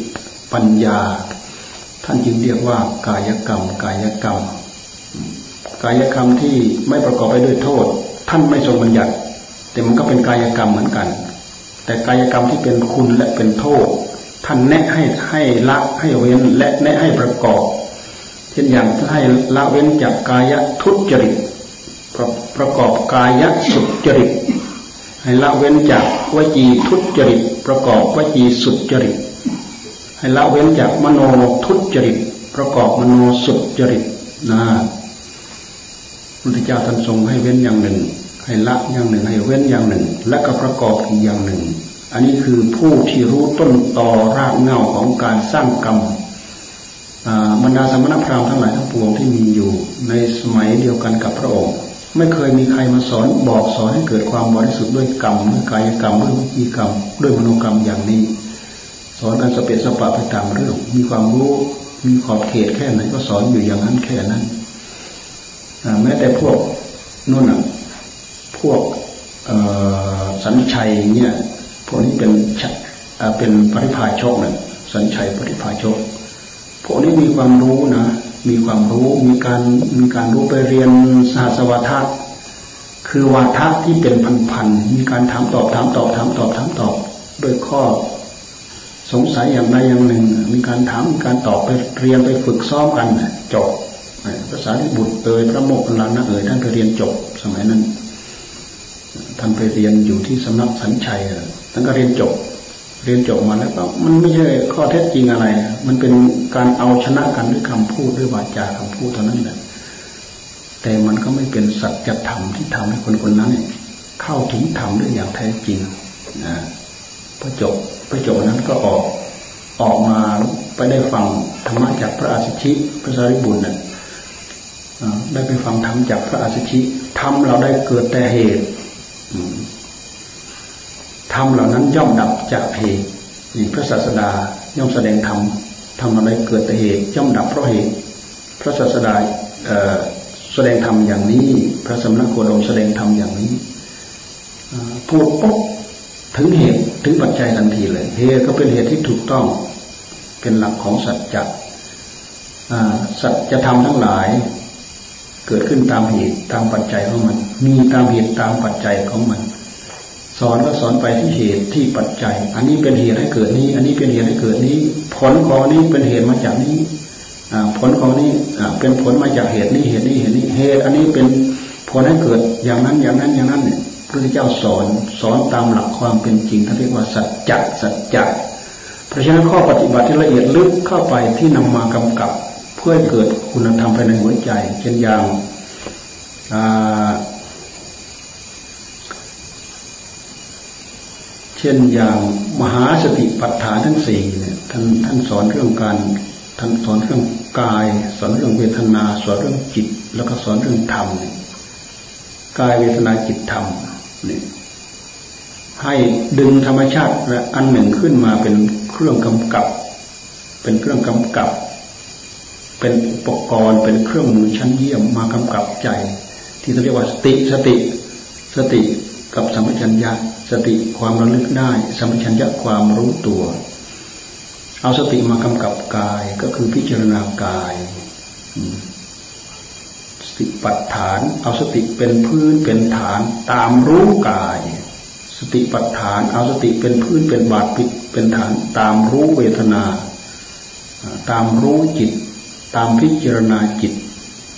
ปัญญา ท่านจึงเรียกว่ากายกรรม กายกรรม กายกรรมที่ไม่ประกอบไปด้วยโทษ ท่านไม่ทรงบัญญัติ แต่มันก็เป็นกายกรรมเหมือนกัน แต่กายกรรมที่เป็นคุณและเป็นโทษ ท่านแนะให้ให้ละให้เว้นและแนะให้ประกอบ เช่นอย่างให้ละเว้นจากกายทุจริตประประกอบกายสุจริต ให้ละเว้นจากวจีทุจริต ประกอบวจีสุจริต ให้ละเว้นจากมโนทุจริต ประกอบมโนสุจริตนะพุทธเจ้าท่านทรงให้เว้นอย่างหนึ่ง ให้ละอย่างหนึ่ง ให้เว้นอย่างหนึ่ง และก็ประกอบอีกอย่างหนึ่ง อันนี้คือผู้ที่รู้ต้นตอรากเงาของการสร้างกรรมบรรดาสมณพราหมณ์ทั้งหลายทั้งปวงที่มีอยู่ในสมัยเดียวกันกับพระองค์ ไม่เคยมีใครมาสอนบอกสอนให้เกิดความบริสุทธิ์ด้วยกรรมด้วยกายกรรมด้วยวิจีกรรม ด้วยมโนกรรมอย่างนี้ สอนกันสเปสสปะไปตามเรื่อง มีความรู้มีขอบเขตแค่ไหนก็สอนอยู่อย่างนั้นแค่นั้นแม้แต่พวกนู่นอะพวกสัญชัยเนี่ยพวกนี้เป็นเป็นปริพาชกเนี่ยสัญชัยปริพาชก พวกนี้มีความรู้นะ มีความรู้ มีการมีการรู้ไปเรียนศาสวทัศคือวาทะที่เป็นพันๆ มีการถามตอบถามตอบถามตอบถามตอบโดยข้อ สงสัยอย่างใดอย่างหนึ่ง มีการถามมีการตอบไปเรียนไปฝึกซ้อมกันจบภาษาที่บุตรเอยพระโมกขลานะเอ่ยท่านไปเรียนจบสมัยนั้นท่านไปเรียนอยู่ที่สำนักสัญชัยท่านก็เรียนจบ เรียนจบมาแล้วก็มันไม่ใช่ข้อเท็จจริงอะไร มันเป็นการเอาชนะกันด้วยคำพูดด้วยวาจาคำพูดเท่านั้นแหละแต่มันก็ไม่เป็นสัจธรรมที่ทำให้คนคนนั้น เข้าถึงธรรมได้อย่างแท้จริงนะพอจบพอจบนั้นก็ออกออกมาไปได้ฟังธรรมะจากพระอาชิชิพระสารีบุตรเนี่ยได้ไปฟังธรรมจากพระอาชิชิทำเราได้เกิดแต่เหตุ ธรรมเหล่านั้นย่อมดับจากเหตุพระศาสดาย่อมแสดงธรรมทำอะไรเกิดแต่เหตุย่อมดับเพราะเหตุ พระศาสดาแสดงธรรมอย่างนี้ พระสมณโคดมแสดงธรรมอย่างนี้พูดปุ๊บถึงเหตุถึงปัจจัยทันทีเลยเหตุก็เป็นเหตุที่ถูกต้อง เป็นหลักของสัจจะสัจธรรมทั้งหลาย เกิดขึ้นตามเหตุตามปัจจัยของมัน มีตามเหตุตามปัจจัยของมัน อนก็สอนไปที่เหตุที่ปัจจัย อันนี้เป็นเหตุให้เกิดนี้ อันนี้เป็นเหตุให้เกิดนี้ ผลของนี้เป็นเหตุมาจากนี้ผลของนี้เป็นผลมาจากเหตุนี้เหตุนี้เหตุนี้เหตุอันนี้เป็นผลให้เกิดอย่างนั้นอย่างนั้นอย่างนั้นเนี่ยพระพุทธเจ้าสอนสอนตามหลักความเป็นจริงท่านเรียกว่าสัจจะสัจจะเพราะฉะนั้นข้อปฏิบัติที่ละเอียดลึกเข้าไปที่นำมากำกับ เพื่อเกิดคุณธรรมภายในหัวใจ เช่นอย่าง ช่นอย่างมหาสติปัฏฐานทั้งสี่เนี่ยท่านท่านสอนเรื่องการท่านสอนเรื่องกาย สอนเรื่องเวทนา สอนเรื่องจิต แล้วก็สอนเรื่องธรรมกายเวทนาจิตธรรมนี่ให้ดึงธรรมชาติและอันหนึ่งขึ้นมาเป็นเครื่องกำกับ เป็นเครื่องกำกับ เป็นอุปกรณ์เป็นเครื่องมือชั้นเยี่ยมมากำกับใจ ที่เรียกว่าสติสติ สติกับสัมปชัญญะ สติความระลึกได้สัมปชัญญะความรู้ตัว เอาสติมากำกับกายก็คือพิจารณากายสติปัฏฐาน เอาสติเป็นพื้นเป็นฐาน ตามรู้กาย สติปัฏฐาน เอาสติเป็นพื้นเป็นบาดปิดเป็นฐาน ตามรู้เวทนา ตามรู้จิต ตามพิจารณาจิต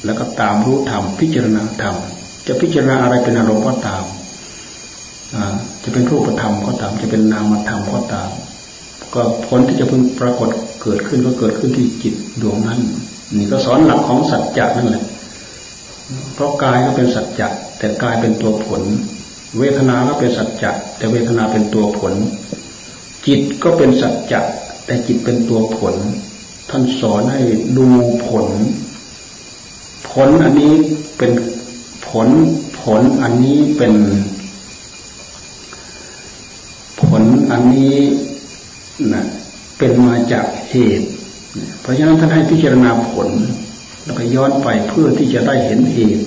แล้วก็ตามรู้ธรรมพิจารณาธรรมจะพิจารณาอะไรเป็นอารมณ์ก็ตาม จะเป็นรูปธรรมก็ตาม จะเป็นนามธรรมก็ตาม ก็ผลที่จะพึงปรากฏเกิดขึ้นก็เกิดขึ้นที่จิตดวงนั้น นี่ก็สอนหลักของสัจจะนั่นแหละ เพราะกายก็เป็นสัจจะแต่กายเป็นตัวผล เวทนาก็เป็นสัจจะแต่เวทนาเป็นตัวผล จิตก็เป็นสัจจะแต่จิตเป็นตัวผล ท่านสอนให้ดูผล ผลอันนี้เป็นผลผลอันนี้เป็นผล อันนี้นะเป็นมาจากเหตุ เพราะฉะนั้นท่านให้พิจารณาผล แล้วก็ย้อนไปเพื่อที่จะได้เห็นเหตุ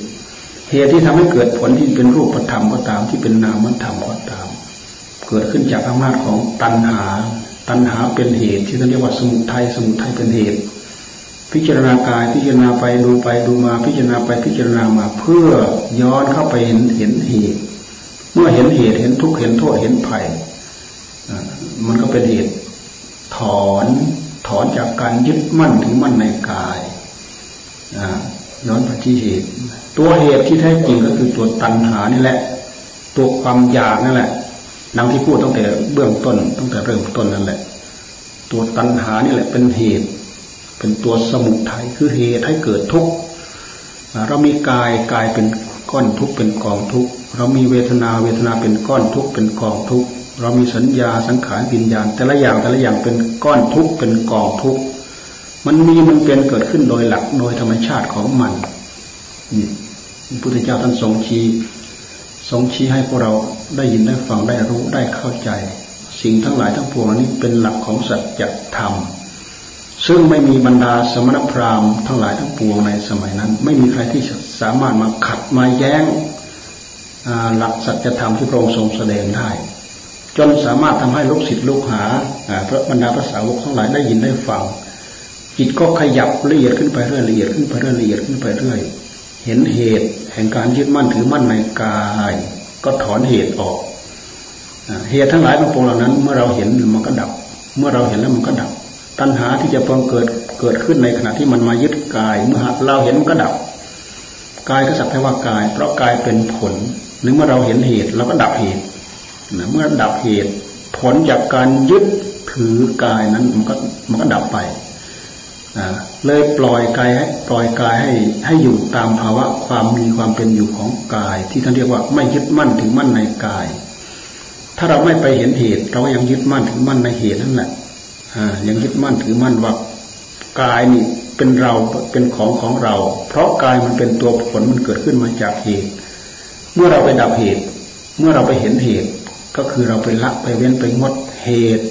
เหตุที่ทำให้เกิดผลที่เป็นรูปธรรมก็ตามที่เป็นนามธรรมก็ตาม เกิดขึ้นจากอำนาจของตัณหา ตัณหาเป็นเหตุ ที่ท่านเรียกว่าสมุทัยสมุทัยเป็นเหตุ พิจารณากายพิจารณาไปดูไปดูมาพิจารณาไปพิจารณามา เพื่อย้อนเข้าไปเห็นเห็นเหตุ เมื่อเห็นเหตุเห็นทุกข์เห็นโทษเห็นภัย มันก็เป็นเหตุถอนถอนจากการยึดมั่นถึงมั่นในกายย้อนไปที่เหตุ ตัวเหตุที่แท้จริงก็คือตัวตัณหานี่แหละ ตัวความอยากนั่นแหละดังที่พูดตั้งแต่เบื้องต้น ตั้งแต่เริ่มต้นนั่นแหละ ตัวตัณหานี่แหละเป็นเหตุ เป็นตัวสมุทัยคือเหตุให้เกิดทุกข์เรามีกายกายเป็นก้อนทุกข์เป็นกองทุกข์เรามีเวทนาเวทนาเป็นก้อนทุกข์เป็นกองทุกข์ เรามีสัญญาสังขารวิญญาณ แต่ละอย่างแต่ละอย่างเป็นก้อนทุกข์เป็นกองทุกข์มันมีมันเป็นเกิดขึ้นโดยหลักโดยธรรมชาติของมันนี่พระพุทธเจ้าท่านทรงชี้ทรงชี้ให้พวกเราได้ยินได้ฟังได้รู้ได้เข้าใจ สิ่งทั้งหลายทั้งปวงนี้เป็นหลักของสัจธรรมซึ่งไม่มีบรรดาสมณพราหมณ์ทั้งหลายทั้งปวงในสมัยนั้น ไม่มีใครที่สามารถมาขัดมาแย้งหลักสัจธรรมที่พระองค์ทรงแสดงได้ จนสามารถทำให้ลูกศิษย์ลูกหาพระบรรดาภาษาวกทั้งหลายได้ยินได้ฟังจิตก็ขยับละเอียดขึ้นไปเรื่อยละเอียดขึ้นไปเรื่อยละเอียดขึ้นไปเรื่อยเห็นเหตุแห่งการยึดมั่นถือมั่นในกาย ก็ถอนเหตุออกเหตุทั้งหลายทั้งปวงเหล่านั้น เมื่อเราเห็นมันก็ดับ เมื่อเราเห็นแล้วมันก็ดับ ตัณหาที่จะเพิ่งเกิดเกิดขึ้นในขณะที่มันมายึดกาย เมื่อเราเห็นมันก็ดับกายก็สักแต่ว่ากาย เพราะกายเป็นผลหรือเมื่อเราเห็นเหตุเราก็ดับเหตุ เมื่อดับเหตุ ผลจากการยึดถือกายนั้นมันก็มันก็ดับไปเลยปล่อยกายให้ปล่อยกายให้ให้อยู่ตามภาวะความมีความเป็นอยู่ของกาย ที่ท่านเรียกว่าไม่ยึดมั่นถึงมั่นในกาย ถ้าเราไม่ไปเห็นเหตุ เรายังยึดมั่นถึงมั่นในเหตุนั่นแหละยังยึดมั่นถือมั่นว่ากายนี่เป็นเราเป็นของของเรา เพราะกายมันเป็นตัวผลมันเกิดขึ้นมาจากเหตุ เมื่อเราไปดับเหตุ เมื่อเราไปเห็นเหตุ ก็คือเราไปละไปเว้นไปงดเหตุ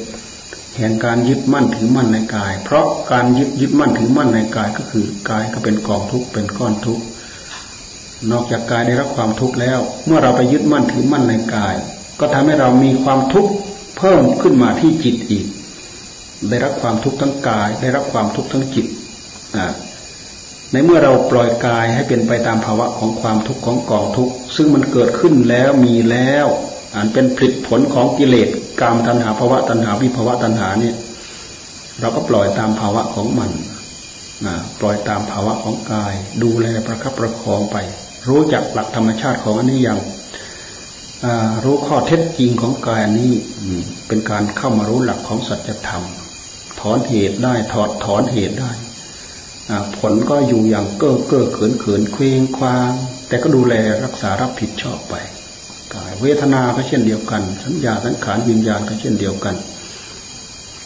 แห่งการยึดมั่นถือมั่นในกาย เพราะการยึดยึดมั่นถือมั่นในกายก็คือกายก็เป็นกองทุกข์เป็นก้อนทุกข์นอกจากกายได้รับความทุกข์แล้ว เมื่อเราไปยึดมั่นถือมั่นในกาย ก็ทำให้เรามีความทุกข์เพิ่มขึ้นมาที่จิตอีก ได้รับความทุกข์ทั้งกาย ได้รับความทุกข์ทั้งจิตในเมื่อเราปล่อยกายให้เป็นไปตามภาวะของความทุกข์ของกองทุกข์ซึ่งมันเกิดขึ้นแล้วมีแล้ว อันเป็นผลผลของกิเลสกามตัณหาภาวะตัณหาวิภาวะตัณหาเนี่ย เราก็ปล่อยตามภาวะของมันนะปล่อยตามภาวะของกาย ดูแลประคับประคองไป รู้จักหลักธรรมชาติของอันนี้อย่างรู้ข้อเท็จจริงของกายนนี้เป็นการเข้ามารู้หลักของสัจธรรม ถอนเหตุได้ถอดถอนเหตุได้ผลก็อยู่อย่างเก้อเก้อเขินเขินเคว้งคว้าง แต่ก็ดูแลรักษารับผิดชอบไป กาย เวทนาก็เช่นเดียวกัน สัญญาสังขารวิญญาณก็เช่นเดียวกัน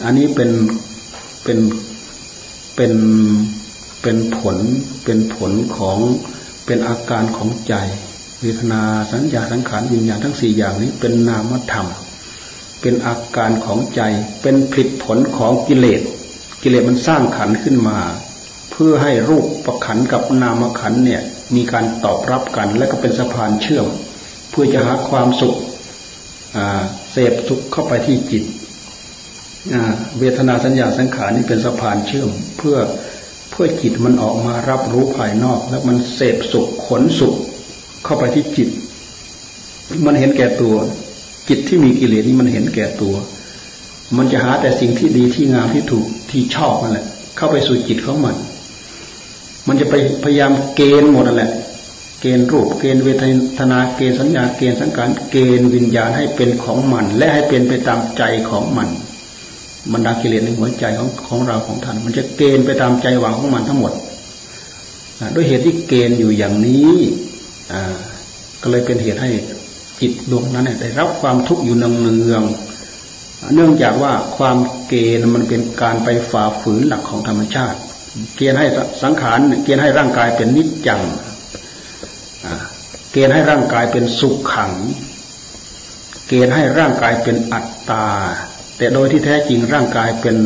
อันนี้เป็นเป็นเป็นเป็นผลเป็นผลของเป็นอาการของใจ เวทนาสัญญาสังขารวิญญาณทั้งสี่อย่างนี้เป็นนามธรรม เป็นอาการของใจ เป็นผลผลของกิเลส กิเลสมันสร้างขันขึ้นมา เพื่อให้รูปประขันกับนามขันเนี่ยมีการตอบรับกัน และก็เป็นสะพานเชื่อม พื่อจะหาความสุขเสพสุขเข้าไปที่จิตเวทนาสัญญาสังขารนี่เป็นสะพานเชื่อม เพื่อเพื่อจิตมันออกมารับรู้ภายนอก แล้วมันเสพสุขขนสุขเข้าไปที่จิต มันเห็นแก่ตัว จิตที่มีกิเลสนี่มันเห็นแก่ตัว มันจะหาแต่สิ่งที่ดีที่งามที่ถูกที่ชอบนั่นแหละ เข้าไปสู่จิตของมัน มันจะไปพยายามเกณฑ์หมดนั่นแหละ เกณฑ์รูปเกณฑ์เวทนาเกณฑ์สัญญาเกณฑ์สังขารเกณฑ์วิญญาณให้เป็นของมัน และให้เป็นไปตามใจของมันบรรดากิเลสในหัวใจของของเราของท่าน มันจะเกณฑ์ไปตามใจหวังของมันทั้งหมดด้วยเหตุที่เกณฑ์อยู่อย่างนี้ก็เลยเป็นเหตุให้จิตดวงนั้นได้รับความทุกข์อยู่เนืองเนืองเนื่องจากว่าความเกณฑ์มันเป็นการไปฝ่าฝืนหลักของธรรมชาติ เกณฑ์ให้สังขารเกณฑ์ให้ร่างกายเป็นนิจจัง เกณฑ์ให้ร่างกายเป็นสุขขัง เกณฑ์ให้ร่างกายเป็นอัตตา แต่โดยที่แท้จริงร่างกายเป็น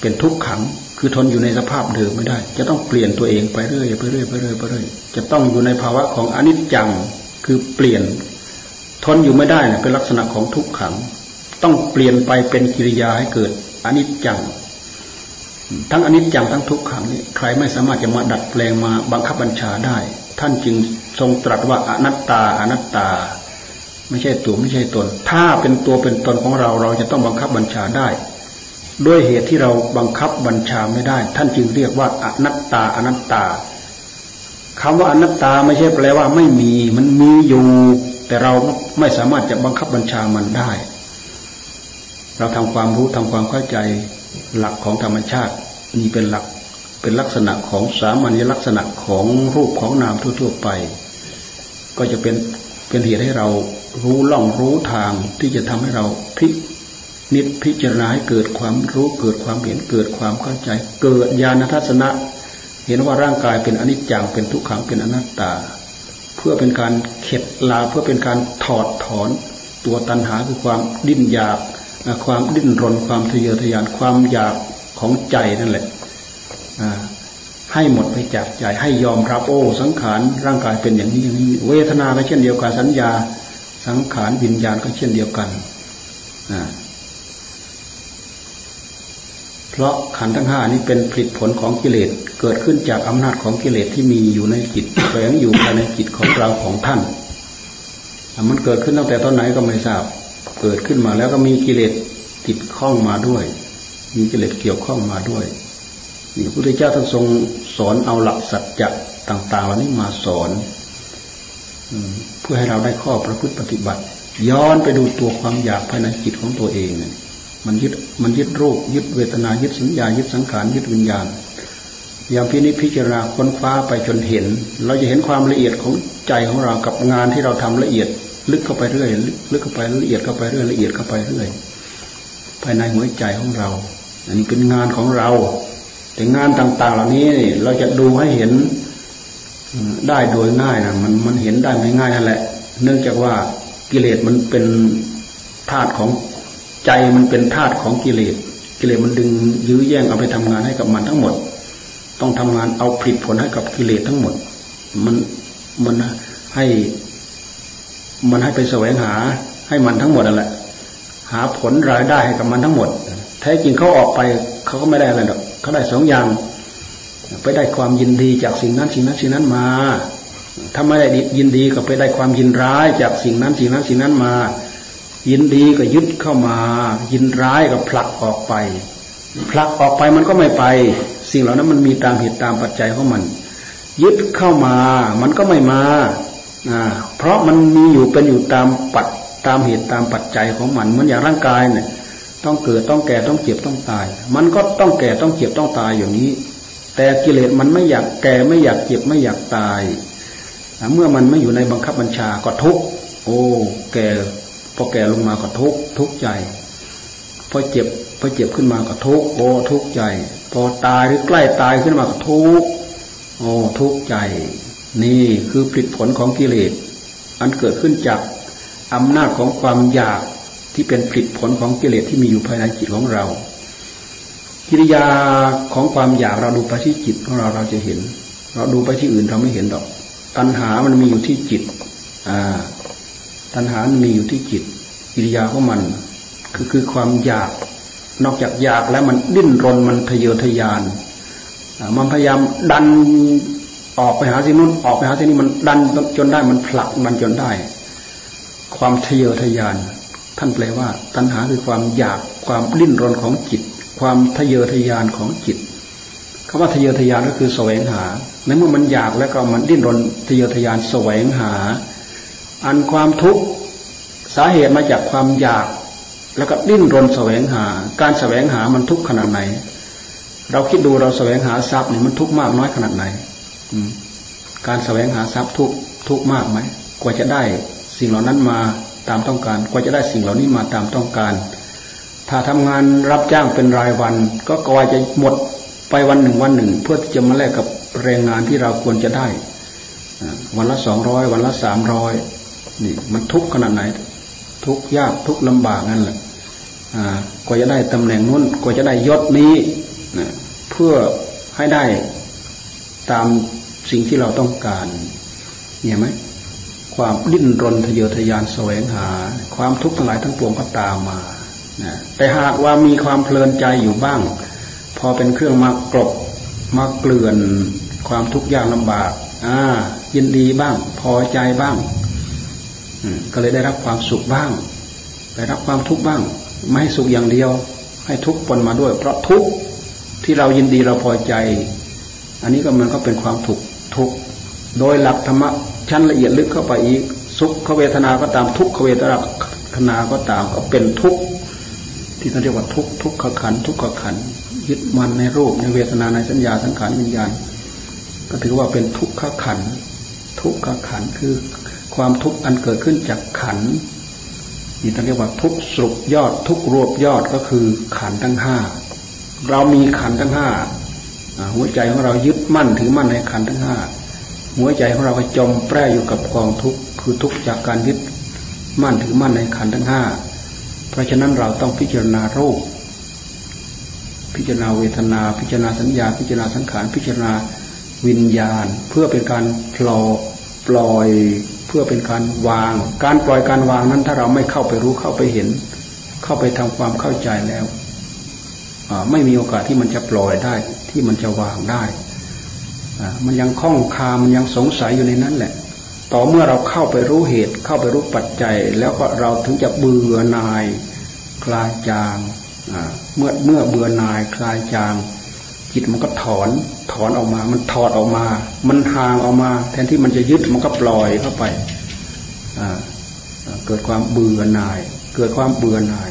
เป็นทุกขัง คือทนอยู่ในสภาพเดิมไม่ได้ จะต้องเปลี่ยนตัวเองไปเรื่อยไปเรื่อยไปเรื่อยไปเรื่อยจะต้องอยู่ในภาวะของอนิจจังคือเปลี่ยน ทนอยู่ไม่ได้เป็นลักษณะของทุกขัง ต้องเปลี่ยนไปเป็นกิริยาให้เกิดอนิจจัง ทั้งอนิจจังทั้งทุกขังนี่ใครไม่สามารถจะมาดัดแปลงมาบังคับบัญชาได้ ท่านจึงทรงตรัสว่าอนัตตาอนัตตา ไม่ใช่ตัวไม่ใช่ตน ถ้าเป็นตัวเป็นตนของเราเราจะต้องบังคับบัญชาได้ ด้วยเหตุที่เราบังคับบัญชาไม่ได้ ท่านจึงเรียกว่าอนัตตาอนัตตาคำว่าอนัตตาไม่ใช่แปลว่าไม่มีมันมีอยู่ แต่เราไม่สามารถจะบังคับบัญชามันได้ เราทำความรู้ทำความเข้าใจ หลักของธรรมชาตินี่เป็นหลักเป็นลักษณะของสามัญลักษณะของรูปของนามทั่วๆไป ก็จะเป็นเป็นเหตุให้เรารู้ล่องรู้ทางที่จะทำให้เราพินิจพิจารณาให้เกิดความรู้เกิดความเห็นเกิดความเข้าใจ เกิดญาณทัศนะ เห็นว่าร่างกายเป็นอนิจจังเป็นทุกขังเป็นอนัตตา เพื่อเป็นการเข็ดลาเพื่อเป็นการถอดถอนตัวตัณหาคือความดิ้นอยาก ความดิ้นรนความทะเยอทะยานความอยากของใจนั่นแหละให้หมดไปจากใจให้ยอมรับโอ้สังขารร่างกายเป็นอย่างนี้อย่างนี้ เวทนาก็เช่นเดียวกันสัญญา สังขารวิญญาณก็เช่นเดียวกันเพราะขันธ์ทั้งห้านี้เป็นผลิตผลของกิเลสเกิดขึ้นจากอำนาจของกิเลสที่มีอยู่ในจิตแฝงอยู่ภายในจิตของเราของท่านมันเกิดขึ้นตั้งแต่ตอนไหนก็ไม่ทราบ เกิดขึ้นมาแล้วก็มีกิเลสติดข้องมาด้วย มีกิเลสเกี่ยวข้องมาด้วยนี่พระพุทธเจ้าท่านทรงสอนเอาหลักสัจจะต่างๆเหล่านี้มาสอนเพื่อให้เราได้ข้อประพฤติปฏิบัติ ย้อนไปดูตัวความอยากภายในจิตของตัวเองเนี่ยมันยึดมันยึดรูปยึดเวทนายึดสัญญายึดสังขารยึดวิญญาณอย่างพินิจพิจารณาค้นคว้าไปจนเห็น เราจะเห็นความละเอียดของใจของเรากับงานที่เราทำละเอียด ลึกเข้าไปเรื่อยลึกเข้าไปละเอียดเข้าไปเรื่อยละเอียดเข้าไปเรื่อยภายในหัวใจของเรา อันนี้เป็นงานของเรา แต่งานต่าง ๆ เหล่านี้เราจะดูให้เห็นได้โดยง่ายนะมันมันเห็นได้ไม่ง่ายนั่นแหละ เนื่องจากว่ากิเลสมันเป็นธาตุของใจมันเป็นธาตุของกิเลสกิเลสมันดึงยื้อแย่งเอาไปทำงานให้กับมันทั้งหมด ต้องทำงานเอาผลิตผลให้กับกิเลสทั้งหมด มันมันให้ มันให้ไปแสวงหาให้มันทั้งหมดนั่นแหละ หาผลรายได้ให้กับมันทั้งหมด แท้จริงเขาออกไปเขาก็ไม่ได้อะไรหรอกเขาได้สองอย่าง ไปได้ความยินดีจากสิ่งนั้นสิ่งนั้นสิ่งนั้นมา ถ้าไม่ได้ยินดีก็ไปได้ความยินร้ายจากสิ่งนั้นสิ่งนั้นสิ่งนั้นมา ยินดีก็ยึดเข้ามา ยินร้ายก็ผลักออกไป ผลักออกไปมันก็ไม่ไป สิ่งเหล่านั้นมันมีตามเหตุตามปัจจัยของมัน ยึดเข้ามา มันก็ไม่มาอ่า เพราะมันมีอยู่เป็นอยู่ตามปัจตามเหตุตามปัจจัยของมันเหมือนอย่างร่างกายเนี่ย ต้องเกิดต้องแก่ต้องเจ็บต้องตาย มันก็ต้องแก่ต้องเจ็บต้องตายอย่างนี้ แต่กิเลสมันไม่อยากแก่ไม่อยากเจ็บไม่อยากตายเมื่อมันไม่อยู่ในบังคับบัญชาก็ทุกโอ้แก่พอแก่ลงมาก็ทุกทุกใจพอเจ็บพอเจ็บขึ้นมาก็ทุกโอ้ทุกใจ พอตายหรือใกล้ตายขึ้นมาก็ทุกโอ้ทุกใจ นี่คือผลผลของกิเลส อันเกิดขึ้นจากอำนาจของความอยากที่เป็นผลผลของกิเลสที่มีอยู่ภายในจิตของเรา กิริยาของความอยากเราดูไปที่จิตของเราเราจะเห็น เราดูไปที่อื่นเราไม่เห็นดอก ตัณหามันมีอยู่ที่จิต อ่า ตัณหามีอยู่ที่จิต กิริยาของมันคือคือความอยาก นอกจากอยากแล้วมันดิ้นรนมันทะเยอทะยานมันพยายามดัน ออกไปหาสิ่งนู้นออกไปหาสิ่งนี้มันดันจนได้มันผลักมันจนได้ ความทะเยอทะยาน ท่านแปลว่า ตัณหาคือความอยากความดิ้นรนของจิต ความทะเยอทะยานของจิตคำว่าทะเยอทะยานก็คือแสวงหาในเมื่อมันอยากแล้วก็มันดิ้นรนทะเยอทะยานแสวงหา อันความทุกข์สาเหตุมาจากความอยาก แล้วก็ดิ้นรนแสวงหา การแสวงหามันทุกข์ขนาดไหน เราคิดดูเราแสวงหาทรัพย์นี่มันทุกข์มากน้อยขนาดไหน การแสวงหาทรัพย์ทุกทุกมากไหมกว่าจะได้สิ่งเหล่านั้นมาตามต้องการ กว่าจะได้สิ่งเหล่านี้มาตามต้องการ ถ้าทำงานรับจ้างเป็นรายวัน ก็กว่าจะหมดไปวันหนึ่งวันหนึ่ง เพื่อที่จะมาแลกกับแรงงานที่เราควรจะได้วันละสองร้อยวันละสามร้อยนี่มันทุกข์ขนาดไหน ทุกข์ยากทุกข์ลำบากนั่นแหละกว่าจะได้ตำแหน่งนู้นกว่าจะได้ยศนี้นเพื่อให้ได้ตาม สิ่งที่เราต้องการเนี่ยไหมความดิ้นรนทะเยอทะยานแสวงหา ความทุกข์ทั้งหลายทั้งปวงก็ตามมาแต่หากว่ามีความเพลินใจอยู่บ้าง พอเป็นเครื่องมากรบมาเกลื่อนความทุกข์ยากลำบากอ่ายินดีบ้าง พอใจบ้างก็เลยได้รับความสุขบ้าง ได้รับความทุกข์บ้าง ไม่ให้สุขอย่างเดียว ให้ทุกข์ปนมาด้วย เพราะทุกข์ที่เรายินดีเราพอใจ อันนี้ก็มันก็เป็นความถูก ทุกข์โดยหลักธรรมะชั้นละเอียดลึกเข้าไปอีกสุขเวทนาก็ตามทุกขเวทนาก็ตามก็เป็นทุกข์ที่ท่านเรียกว่าทุกทุกขขันทุกขขันยึดมันในรูปในเวทนาในสัญญาสังขารวิญญาณ ก็ถือว่าเป็นทุกขขันทุกขขันคือความทุกข์อันเกิดขึ้นจากขันนี่ท่านเรียกว่าทุกสรุปยอดทุกรวบยอดก็คือขันทั้งห้าเรามีขันทั้งห้า หัวใจของเรายึดมั่นถือมั่นในขันธ์ทั้งห้าหัวใจของเราก็จมแปรอยู่กับกองทุกข์คือทุกข์จากการยึดมั่นถือมั่นในขันธ์ทั้งห้าเพราะฉะนั้นเราต้องพิจารณารูปพิจารณาเวทนา พิจารณาสัญญา พิจารณาสังขาร พิจารณาวิญญาณ เพื่อเป็นการปล่อยปล่อยเพื่อเป็นการวาง การปล่อยการวางนั้น ถ้าเราไม่เข้าไปรู้เข้าไปเห็น เข้าไปทำความเข้าใจแล้วไม่มีโอกาสที่มันจะปล่อยได้ ที่มันจะวางได้มันยังคล้องคา มันยังสงสัยอยู่ในนั้นแหละ ต่อเมื่อเราเข้าไปรู้เหตุ เข้าไปรู้ปัจจัย แล้วก็เราถึงจะเบื่อนาย คลายจาง เมื่อเมื่อเบื่อนายคลายจาง จิตมันก็ถอน ถอนออกมา มันถอดออกมา มันห่างออกมา แทนที่มันจะยึดมันก็ปล่อยเข้าไป เกิดความเบื่อนาย เกิดความเบื่อนาย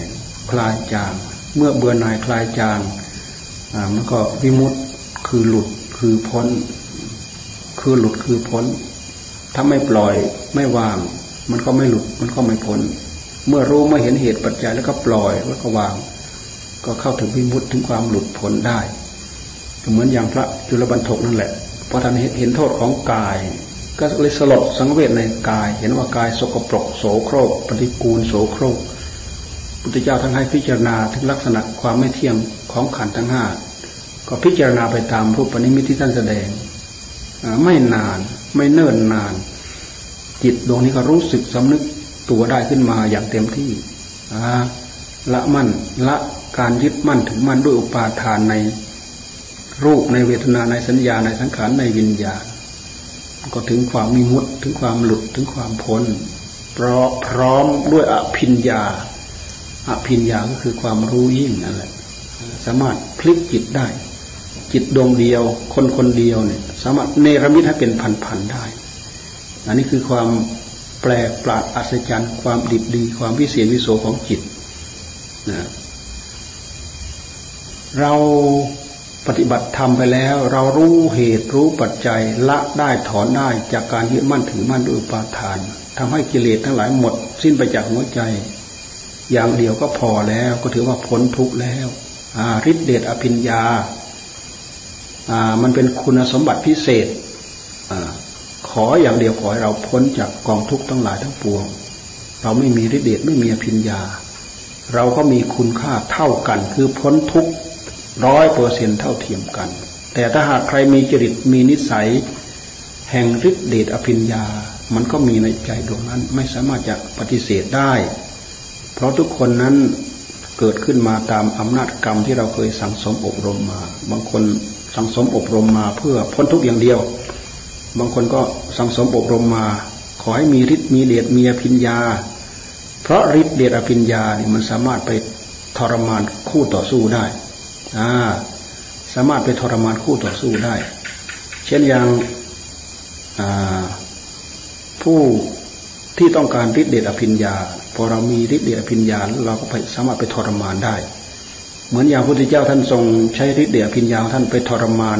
คลายจาง เมื่อเบื่อนายคลายจาง มันก็วิมุตต์คือหลุดคือพ้น คือหลุดคือพ้น ถ้าไม่ปล่อยไม่วาง มันก็ไม่หลุดมันก็ไม่พ้น เมื่อรู้ไม่เห็นเหตุปัจจัยแล้วก็ปล่อยแล้วก็วาง ก็เข้าถึงวิมุตต์ถึงความหลุดพ้นได้เหมือนอย่างพระจุลบรรทกนั่นแหละพอท่านเห็นโทษของกาย ก็เลยสลดสังเวชในกาย เห็นว่ากายสกปรกโสโครกปฏิกูลโสโครกพุทธเจ้าทั้งให้พิจารณาถึงลักษณะความไม่เที่ยง ของขันธ์ทั้งห้าก็พิจารณาไปตามรูปนิมิตที่ท่านแสดงไม่นานไม่เนิ่นนาน จิตดวงนี้ก็รู้สึกสำนึกตัวได้ขึ้นมาอย่างเต็มที่ละมั่นละการยึดมั่นถึงมั่นด้วยอุปาทานในรูปในเวทนาในสัญญาในสังขารในวิญญาณ ก็ถึงความมีมุดถึงความหลุดถึงความพ้นพร้อมพร้อมด้วยอภิญญาอภิญญาก็คือความรู้ยิ่งนั่นแหละ สามารถพลิกจิตได้ จิตดวงเดียว คนคนเดียวเนี่ย สามารถเนรมิตให้เป็นพันๆได้ อันนี้คือความแปลกปราดอัศจรรย์ ความดิบดี ความวิเศษวิโสของจิตนะเราปฏิบัติธรรมไปแล้ว เรารู้เหตุรู้ปัจจัยละได้ถอนได้จากการยึดมั่นถือมั่นด้วยปาทานทำให้กิเลสทั้งหลายหมด สิ้นไปจากหัวใจ อย่างเดียวก็พอแล้วก็ถือว่าพ้นทุกข์แล้ว ฤทธิเดชอภิญญา มันเป็นคุณสมบัติพิเศษอขออย่างเดียวขอให้เราพ้นจากกองทุกข์ทั้งหลายทั้งปวง เราไม่มีฤทธิเดชไม่มีอภิญญา เราก็มีคุณค่าเท่ากัน คือพ้นทุกข์ร้อยเปอร์เซ็นเท่าเทียมกัน แต่ถ้าหากใครมีจริตมีนิสัย แห่งฤทธิเดชอภิญญา มันก็มีในใจดวงนั้นไม่สามารถจะปฏิเสธได้ เพราะทุกคนนั้น เกิดขึ้นมาตามอำนาจกรรมที่เราเคยสั่งสมอบรมมา บางคนสังสมอบรมมาเพื่อพ้นทุกอย่างเดียว บางคนก็สังสมอบรมมา ขอให้มีฤทธิ์มีเดชมีอภิญญา เพราะฤทธิ์เดชอภิญญาเนี่ยมันสามารถไปทรมานคู่ต่อสู้ได้อ่าสามารถไปทรมานคู่ต่อสู้ได้ เช่นอย่างผู้ ที่ต้องการฤทธิ์เดชอภิญญา พอเรามีฤทธิ์เดชอภิญญาเราก็ไปสามารถไปทรมานได้ เหมือนอย่างพระพุทธเจ้าท่านทรงใช้ฤทธิ์เดชพิญญาท่านไปทรมาน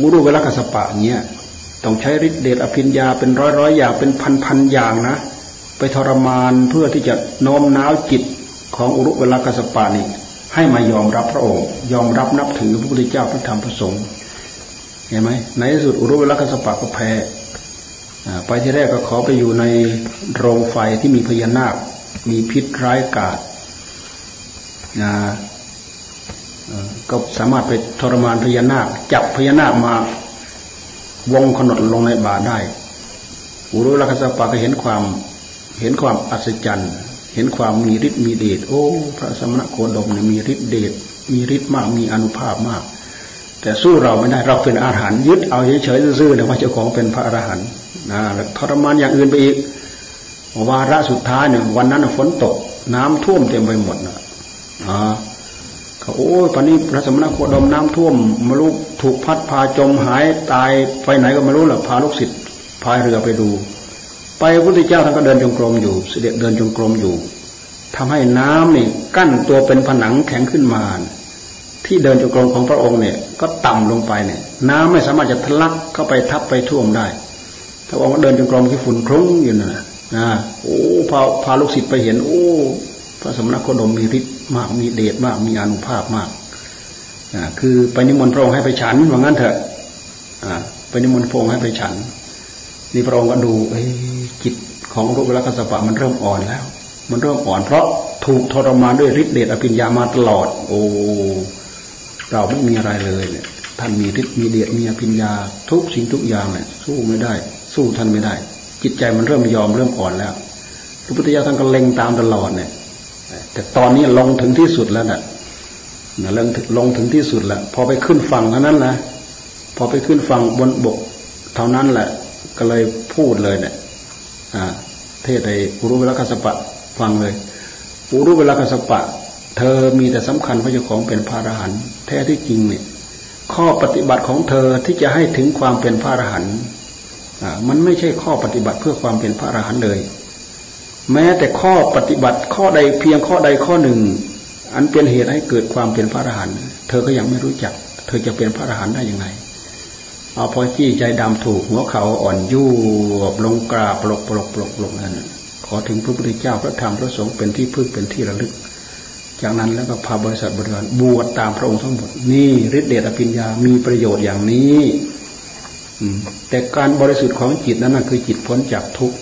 มุรุเวลกัสปะเนี้ยต้องใช้ฤทธิ์เดชอภิญญาเป็นร้อยร้อยอย่างเป็นพันพันอย่างนะ ไปทรมานเพื่อที่จะโน้มน้าวจิตของอุรุเวลกัสปะนี่ให้มายอมรับพระองค์ ยอมรับนับถือพระพุทธเจ้าพระธรรมพระสงฆ์เห็นไหมในที่สุดอุรุเวลกัสปะก็แพ้ ไปที่แรกก็ขอไปอยู่ในโรงไฟที่มีพญานาค มีพิษร้ายกาจนะก็สามารถไปทรมานพญานาค จับพญานาคมาวงขนดลงในบาได้อุรุลักษปะก็เห็นความเห็นความอัศจรรย์เห็นความมีฤทธิ์มีเดชโอ้ พระสมณโคดมเนี่ยมีฤทธิ์เดชมีฤทธิ์มากมีอนุภาพมาก แต่สู้เราไม่ได้เราเป็นอาหารยึดเอาเฉยๆซื่อๆนี่ยว่าเจ้าของเป็นพระอรหันต์นะแล้วทรมานอย่างอื่นไปอีกวาระสุดท้ายเนี่ยวันนั้นฝนตก น้ำท่วมเต็มไปหมดนะเขาโอ้ตอนนี้พระสมณโคดมน้ำท่วมมาลูกถูกพัดพาจมหายตายไปไหนก็ไม่รู้หรอกพาลูกศิษย์พายเรือไปดู ไปพระพุทธเจ้าท่านก็เดินจงกรมอยู่ เสด็จเดินจงกรมอยู่ทำให้น้ำนี่กั้นตัวเป็นผนังแข็งขึ้นมา ที่เดินจงกรมของพระองค์เนี่ย ก็ต่ำลงไปเนี่ย น้ำไม่สามารถจะทะลักเข้าไปทับไปท่วมได้พระองค์เดินจงกรมที่ฝุ่นคลุ้งอยู่นะนะโอ้พาพาลูกศิษย์ไปเห็น โอ้ พระสมณโคดมมีฤทธิ์มากมีเดชมากมีอนุภาพมากอ่าคือไปนิมนต์พระองค์ให้ไปฉันว่างั้นเถอะอ่าไปนิมนต์พระองค์ให้ไปฉันนี่พระองค์ก็ดูเอ้จิตของรูปลักษณะมันเริ่มอ่อนแล้ว มันเริ่มอ่อนเพราะถูกทรมานด้วยฤทธิ์เดชอภิญญามาตลอด โอ้ เราไม่มีอะไรเลยเนี่ย ท่านมีฤทธิ์มีเดชมีอภิญญา ทุกสิ่งทุกอย่างเนี่ย สู้ไม่ได้ สู้ท่านไม่ได้ จิตใจมันเริ่มยอมเริ่มอ่อนแล้วพระพุทธเจ้าท่านก็เล็งตามตลอดเนี่ยแต่ตอนนี้ลงถึงที่สุดแล้วนะ่ะลงลงถึงที่สุดแล้วพอไปขึ้นฝั่งเท่านั้นนะพอไปขึ้นฝั่งบนบก เท่านั้นแหละ ก็เลยพูดเลยเนี่ยเทศในอุรุเวลกัสปะฟังเลยอุรุเวลกัสปะ เธอมีแต่สำคัญพระเจ้าของเป็นพระอรหันต์แท้ที่จริงเนี่ย ข้อปฏิบัติของเธอที่จะให้ถึงความเป็นพระอรหันต์มันไม่ใช่ข้อปฏิบัติเพื่อความเป็นพระอรหันต์เลย แม้แต่ข้อปฏิบัติข้อใดเพียงข้อใดข้อหนึ่ง อันเป็นเหตุให้เกิดความเป็นพระอรหันต์เธอก็ยังไม่รู้จัก เธอจะเป็นพระอรหันต์ได้ยังไงเอาพอจี้ใจดำถูกหัวเขาอ่อนยู่ลงกราบปลกปลกปลกปลกนั่นขอถึงพระพุทธเจ้าพระธรรมพระสงฆ์เป็นที่พึ่งเป็นที่ระลึก จากนั้นแล้วก็พาบริษัทบริวารบวชตามพระองค์ทั้งหมด นี่ฤทธิเดชอภิญญามีประโยชน์อย่างนี้แต่การบริสุทธิ์ของจิตนั้นคือจิตพ้นจากทุก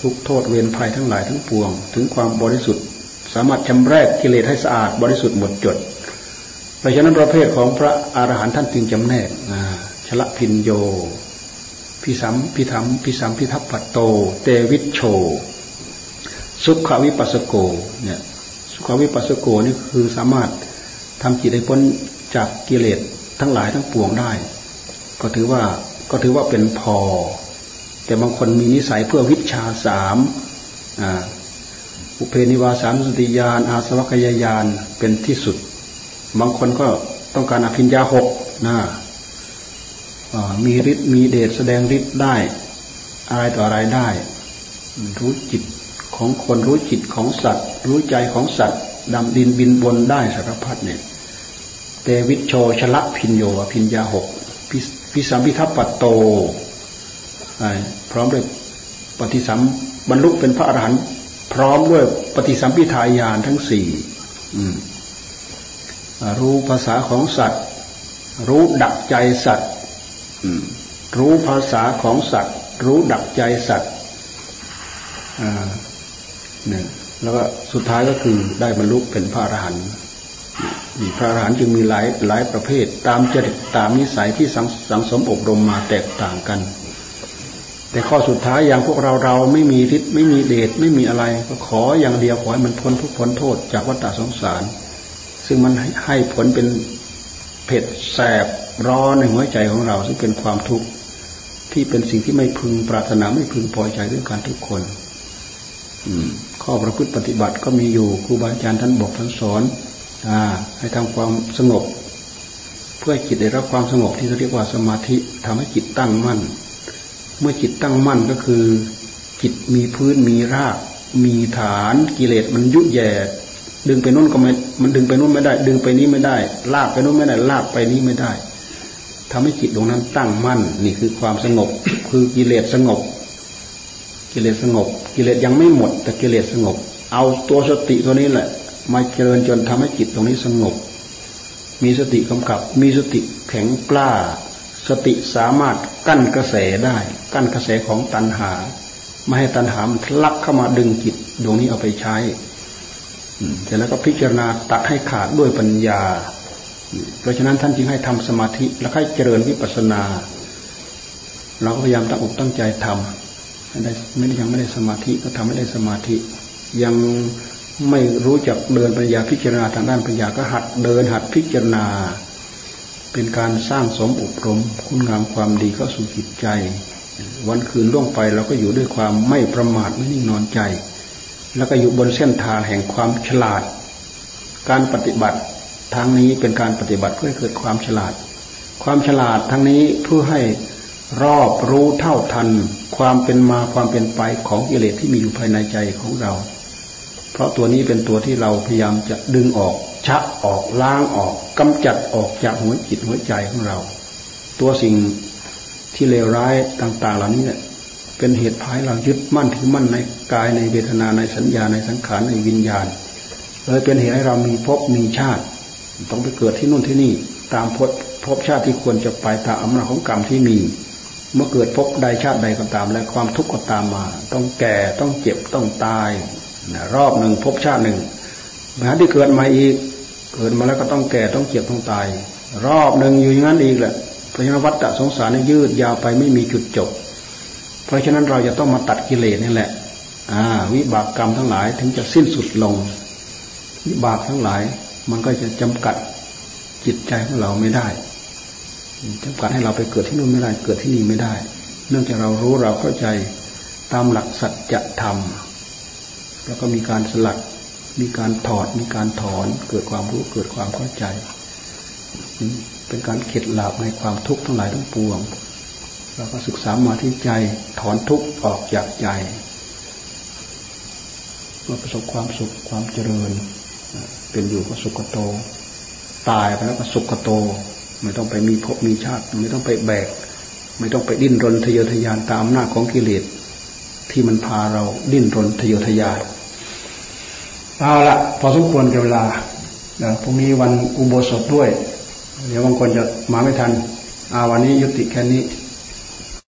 ทุกโทษเวรภัยทั้งหลายทั้งปวง ถึงความบริสุทธิ์ สามารถชำแรกกิเลสให้สะอาดบริสุทธิ์หมดจด เพราะฉะนั้นประเภทของพระอรหันต์ท่านจึงจำแนกชละพินโยพิสัมพิธรรมพิสัมพิทัพปัตโต เตวิชโช สุขวิปัสสโก เนี่ย สุขวิปัสสโกนี่คือสามารถทำจิตให้พ้นจากกิเลสทั้งหลายทั้งปวงได้ ก็ถือว่าก็ถือว่าเป็นพอ แต่บางคนมีนิสัยเพื่อวิชาสามอุเพนิวาสามสติยานอาสวัคยายานเป็นที่สุด บางคนก็ต้องการอภิญญาหกนะมีฤทธิ์มีเดชแสดงฤทธิ์ได้ อะไรต่ออะไรได้ รู้จิต ของคนรู้จิตของสัตว์ รู้ใจของสัตว์ดำดินบินบนได้สารพัดเนี่ยเตวิชโชชละพินโยอภิญญาหกพิสัมพิทัปปโตพร้อมด้วยปฏิสัมบรรลุเป็นพระอรหันต์พร้อมด้วยปฏิสัมพิทายานทั้งสี่รู้ภาษาของสัตว์ รู้ดักใจสัตว์รู้ภาษาของสัตว์ รู้ดักใจสัตว์ นี่ยแล้วก็สุดท้ายก็คือได้บรรลุเป็นพระอรหันต์พระอรหันต์จึงมีหลายหลายประเภท ตามจริตตามนิสัยที่สังสมอบรมมาแตกต่างกัน แต่ข้อสุดท้ายอย่างพวกเราเราไม่มีทธิ์ไม่มีเดชไม่มีอะไร ก็ขออย่างเดียวขอให้มันพ้นทุกพ้นโทษจากวัฏสงสาร ซึ่งมันให้ผลเป็นเผ็ดแสบร้อนในหัวใจของเรา ซึ่งเป็นความทุกข์ที่เป็นสิ่งที่ไม่พึงปรารถนาไม่พึงพอใจด้วยการทุกคน ข้อประพฤติปฏิบัติก็มีอยู่ครูบาอาจารย์ท่านบอกท่านสอนอให้ทำความสงบ เพื่อจิตได้รับความสงบที่เรียกว่าสมาธิทำให้จิตตั้งมั่น เมื่อจิตตั้งมั่นก็คือ จิตมีพื้นมีราก มีฐานกิเลสมันยุแย่ดึงไปนู้นก็ไม่มันดึงไปนู้นไม่ได้ ดึงไปนี้ไม่ได้ ลากไปนู้นไม่ได้ ลากไปนี้ไม่ได้ทำให้จิตตรงนั้นตั้งมั่น นี่คือความสงบ คือกิเลสสงบ กิเลสสงบ กิเลสยังไม่หมด แต่กิเลสสงบ เอาตัวสติตัวนี้แหละ มาเจริญจนทำให้จิตตรงนี้สงบ มีสติกำกับ มีสติแข็งกล้า สติสามารถกั้นกระแสได้ กั้นกระแสของตัณหา ไม่ให้ตัณหามันทะลักเข้ามาดึงจิตดวงนี้เอาไปใช้เสร็จแล้วก็พิจารณาตัดให้ขาดด้วยปัญญา เพราะฉะนั้นท่านจึงให้ทำสมาธิ แล้วให้เจริญวิปัสสนา เราก็พยายามตั้งอกตั้งใจทำ ไม่ได้ไม่ได้ยังไม่ได้สมาธิก็ทำไม่ได้สมาธิ ยังไม่รู้จักเดินปัญญาพิจารณาทางด้านปัญญาก็หัดเดินหัดพิจารณา เป็นการสร้างสมอบรม คุณงามความดีเข้าสู่จิตใจ วันคืนล่วงไปเราก็อยู่ด้วยความไม่ประมาทไม่นิ่งนอนใจ แล้วก็อยู่บนเส้นทางแห่งความฉลาด การปฏิบัติทั้งนี้เป็นการปฏิบัติเพื่อเกิดความฉลาด ความฉลาดทั้งนี้เพื่อให้ รอบรู้เท่าทัน ความเป็นมาความเป็นไปของกิเลสที่มีอยู่ภายในใจของเรา เพราะตัวนี้เป็นตัวที่เราพยายามจะดึงออก ชักออกล้างออกกำจัดออกจากหัวจิตหัวใจของเรา ตัวสิ่งที่เลวร้ายต่าง ๆ เหล่านี้เนี่ยเป็นเหตุพายเรายึดมั่นถือมั่นในกายในเวทนาในสัญญาในสังขารในวิญญาณเลยเป็นเหตุให้เรามีภพมีชาติ ต้องไปเกิดที่นู่นที่นี่ ตามพบภพชาติที่ควรจะไปตามอำนาจของกรรมที่มี เมื่อเกิดภพใดชาติใดก็ตาม และความทุกข์ก็ตามมา ต้องแก่ต้องเจ็บต้องตายรอบหนึ่งภพชาติหนึ่งมาที่เกิดมาอีก เกิดมาแล้วก็ต้องแก่ต้องเจ็บต้องตาย รอบหนึ่งอยู่อย่างนั้นอีกแหละเพราะฉะนั้นวัฏฏะสงสารนี่ยืดยาวไปไม่มีจุดจบ เพราะฉะนั้นเราจะต้องมาตัดกิเลสนี่แหละ อ่า วิบากกรรมทั้งหลายถึงจะสิ้นสุดลง วิบากทั้งหลาย มันก็จะจำกัดจิตใจของเราไม่ได้ จำกัดให้เราไปเกิดที่นู่นไม่ได้เกิดที่นี่ไม่ได้ เนื่องจากเรารู้เราเข้าใจตามหลักสัจธรรม แล้วก็มีการสลัดมีการถอด มีการถอน เกิดความรู้ เกิดความเข้าใจ เป็นการเข็ดหลาบในความทุกข์ทั้งหลายทั้งปวง เราก็ศึกษามาที่ใจ ถอนทุกข์ออกจากใจมาประสบความสุข ความเจริญ เป็นอยู่ก็สุขโต ตายไปแล้วก็สุขโต ไม่ต้องไปมีภพมีชาติ ไม่ต้องไปแบก ไม่ต้องไปดิ้นรนทะเยอทะยานตามอำนาจของกิเลสที่มันพาเราดิ้นรนทะเยอทะยานเอาละพอสมควรกับเวลาพรุ่งนี้วันอุโบสถด้วย เดี๋ยวบางคนจะมาไม่ทันอาวันนี้ยุติแค่นี้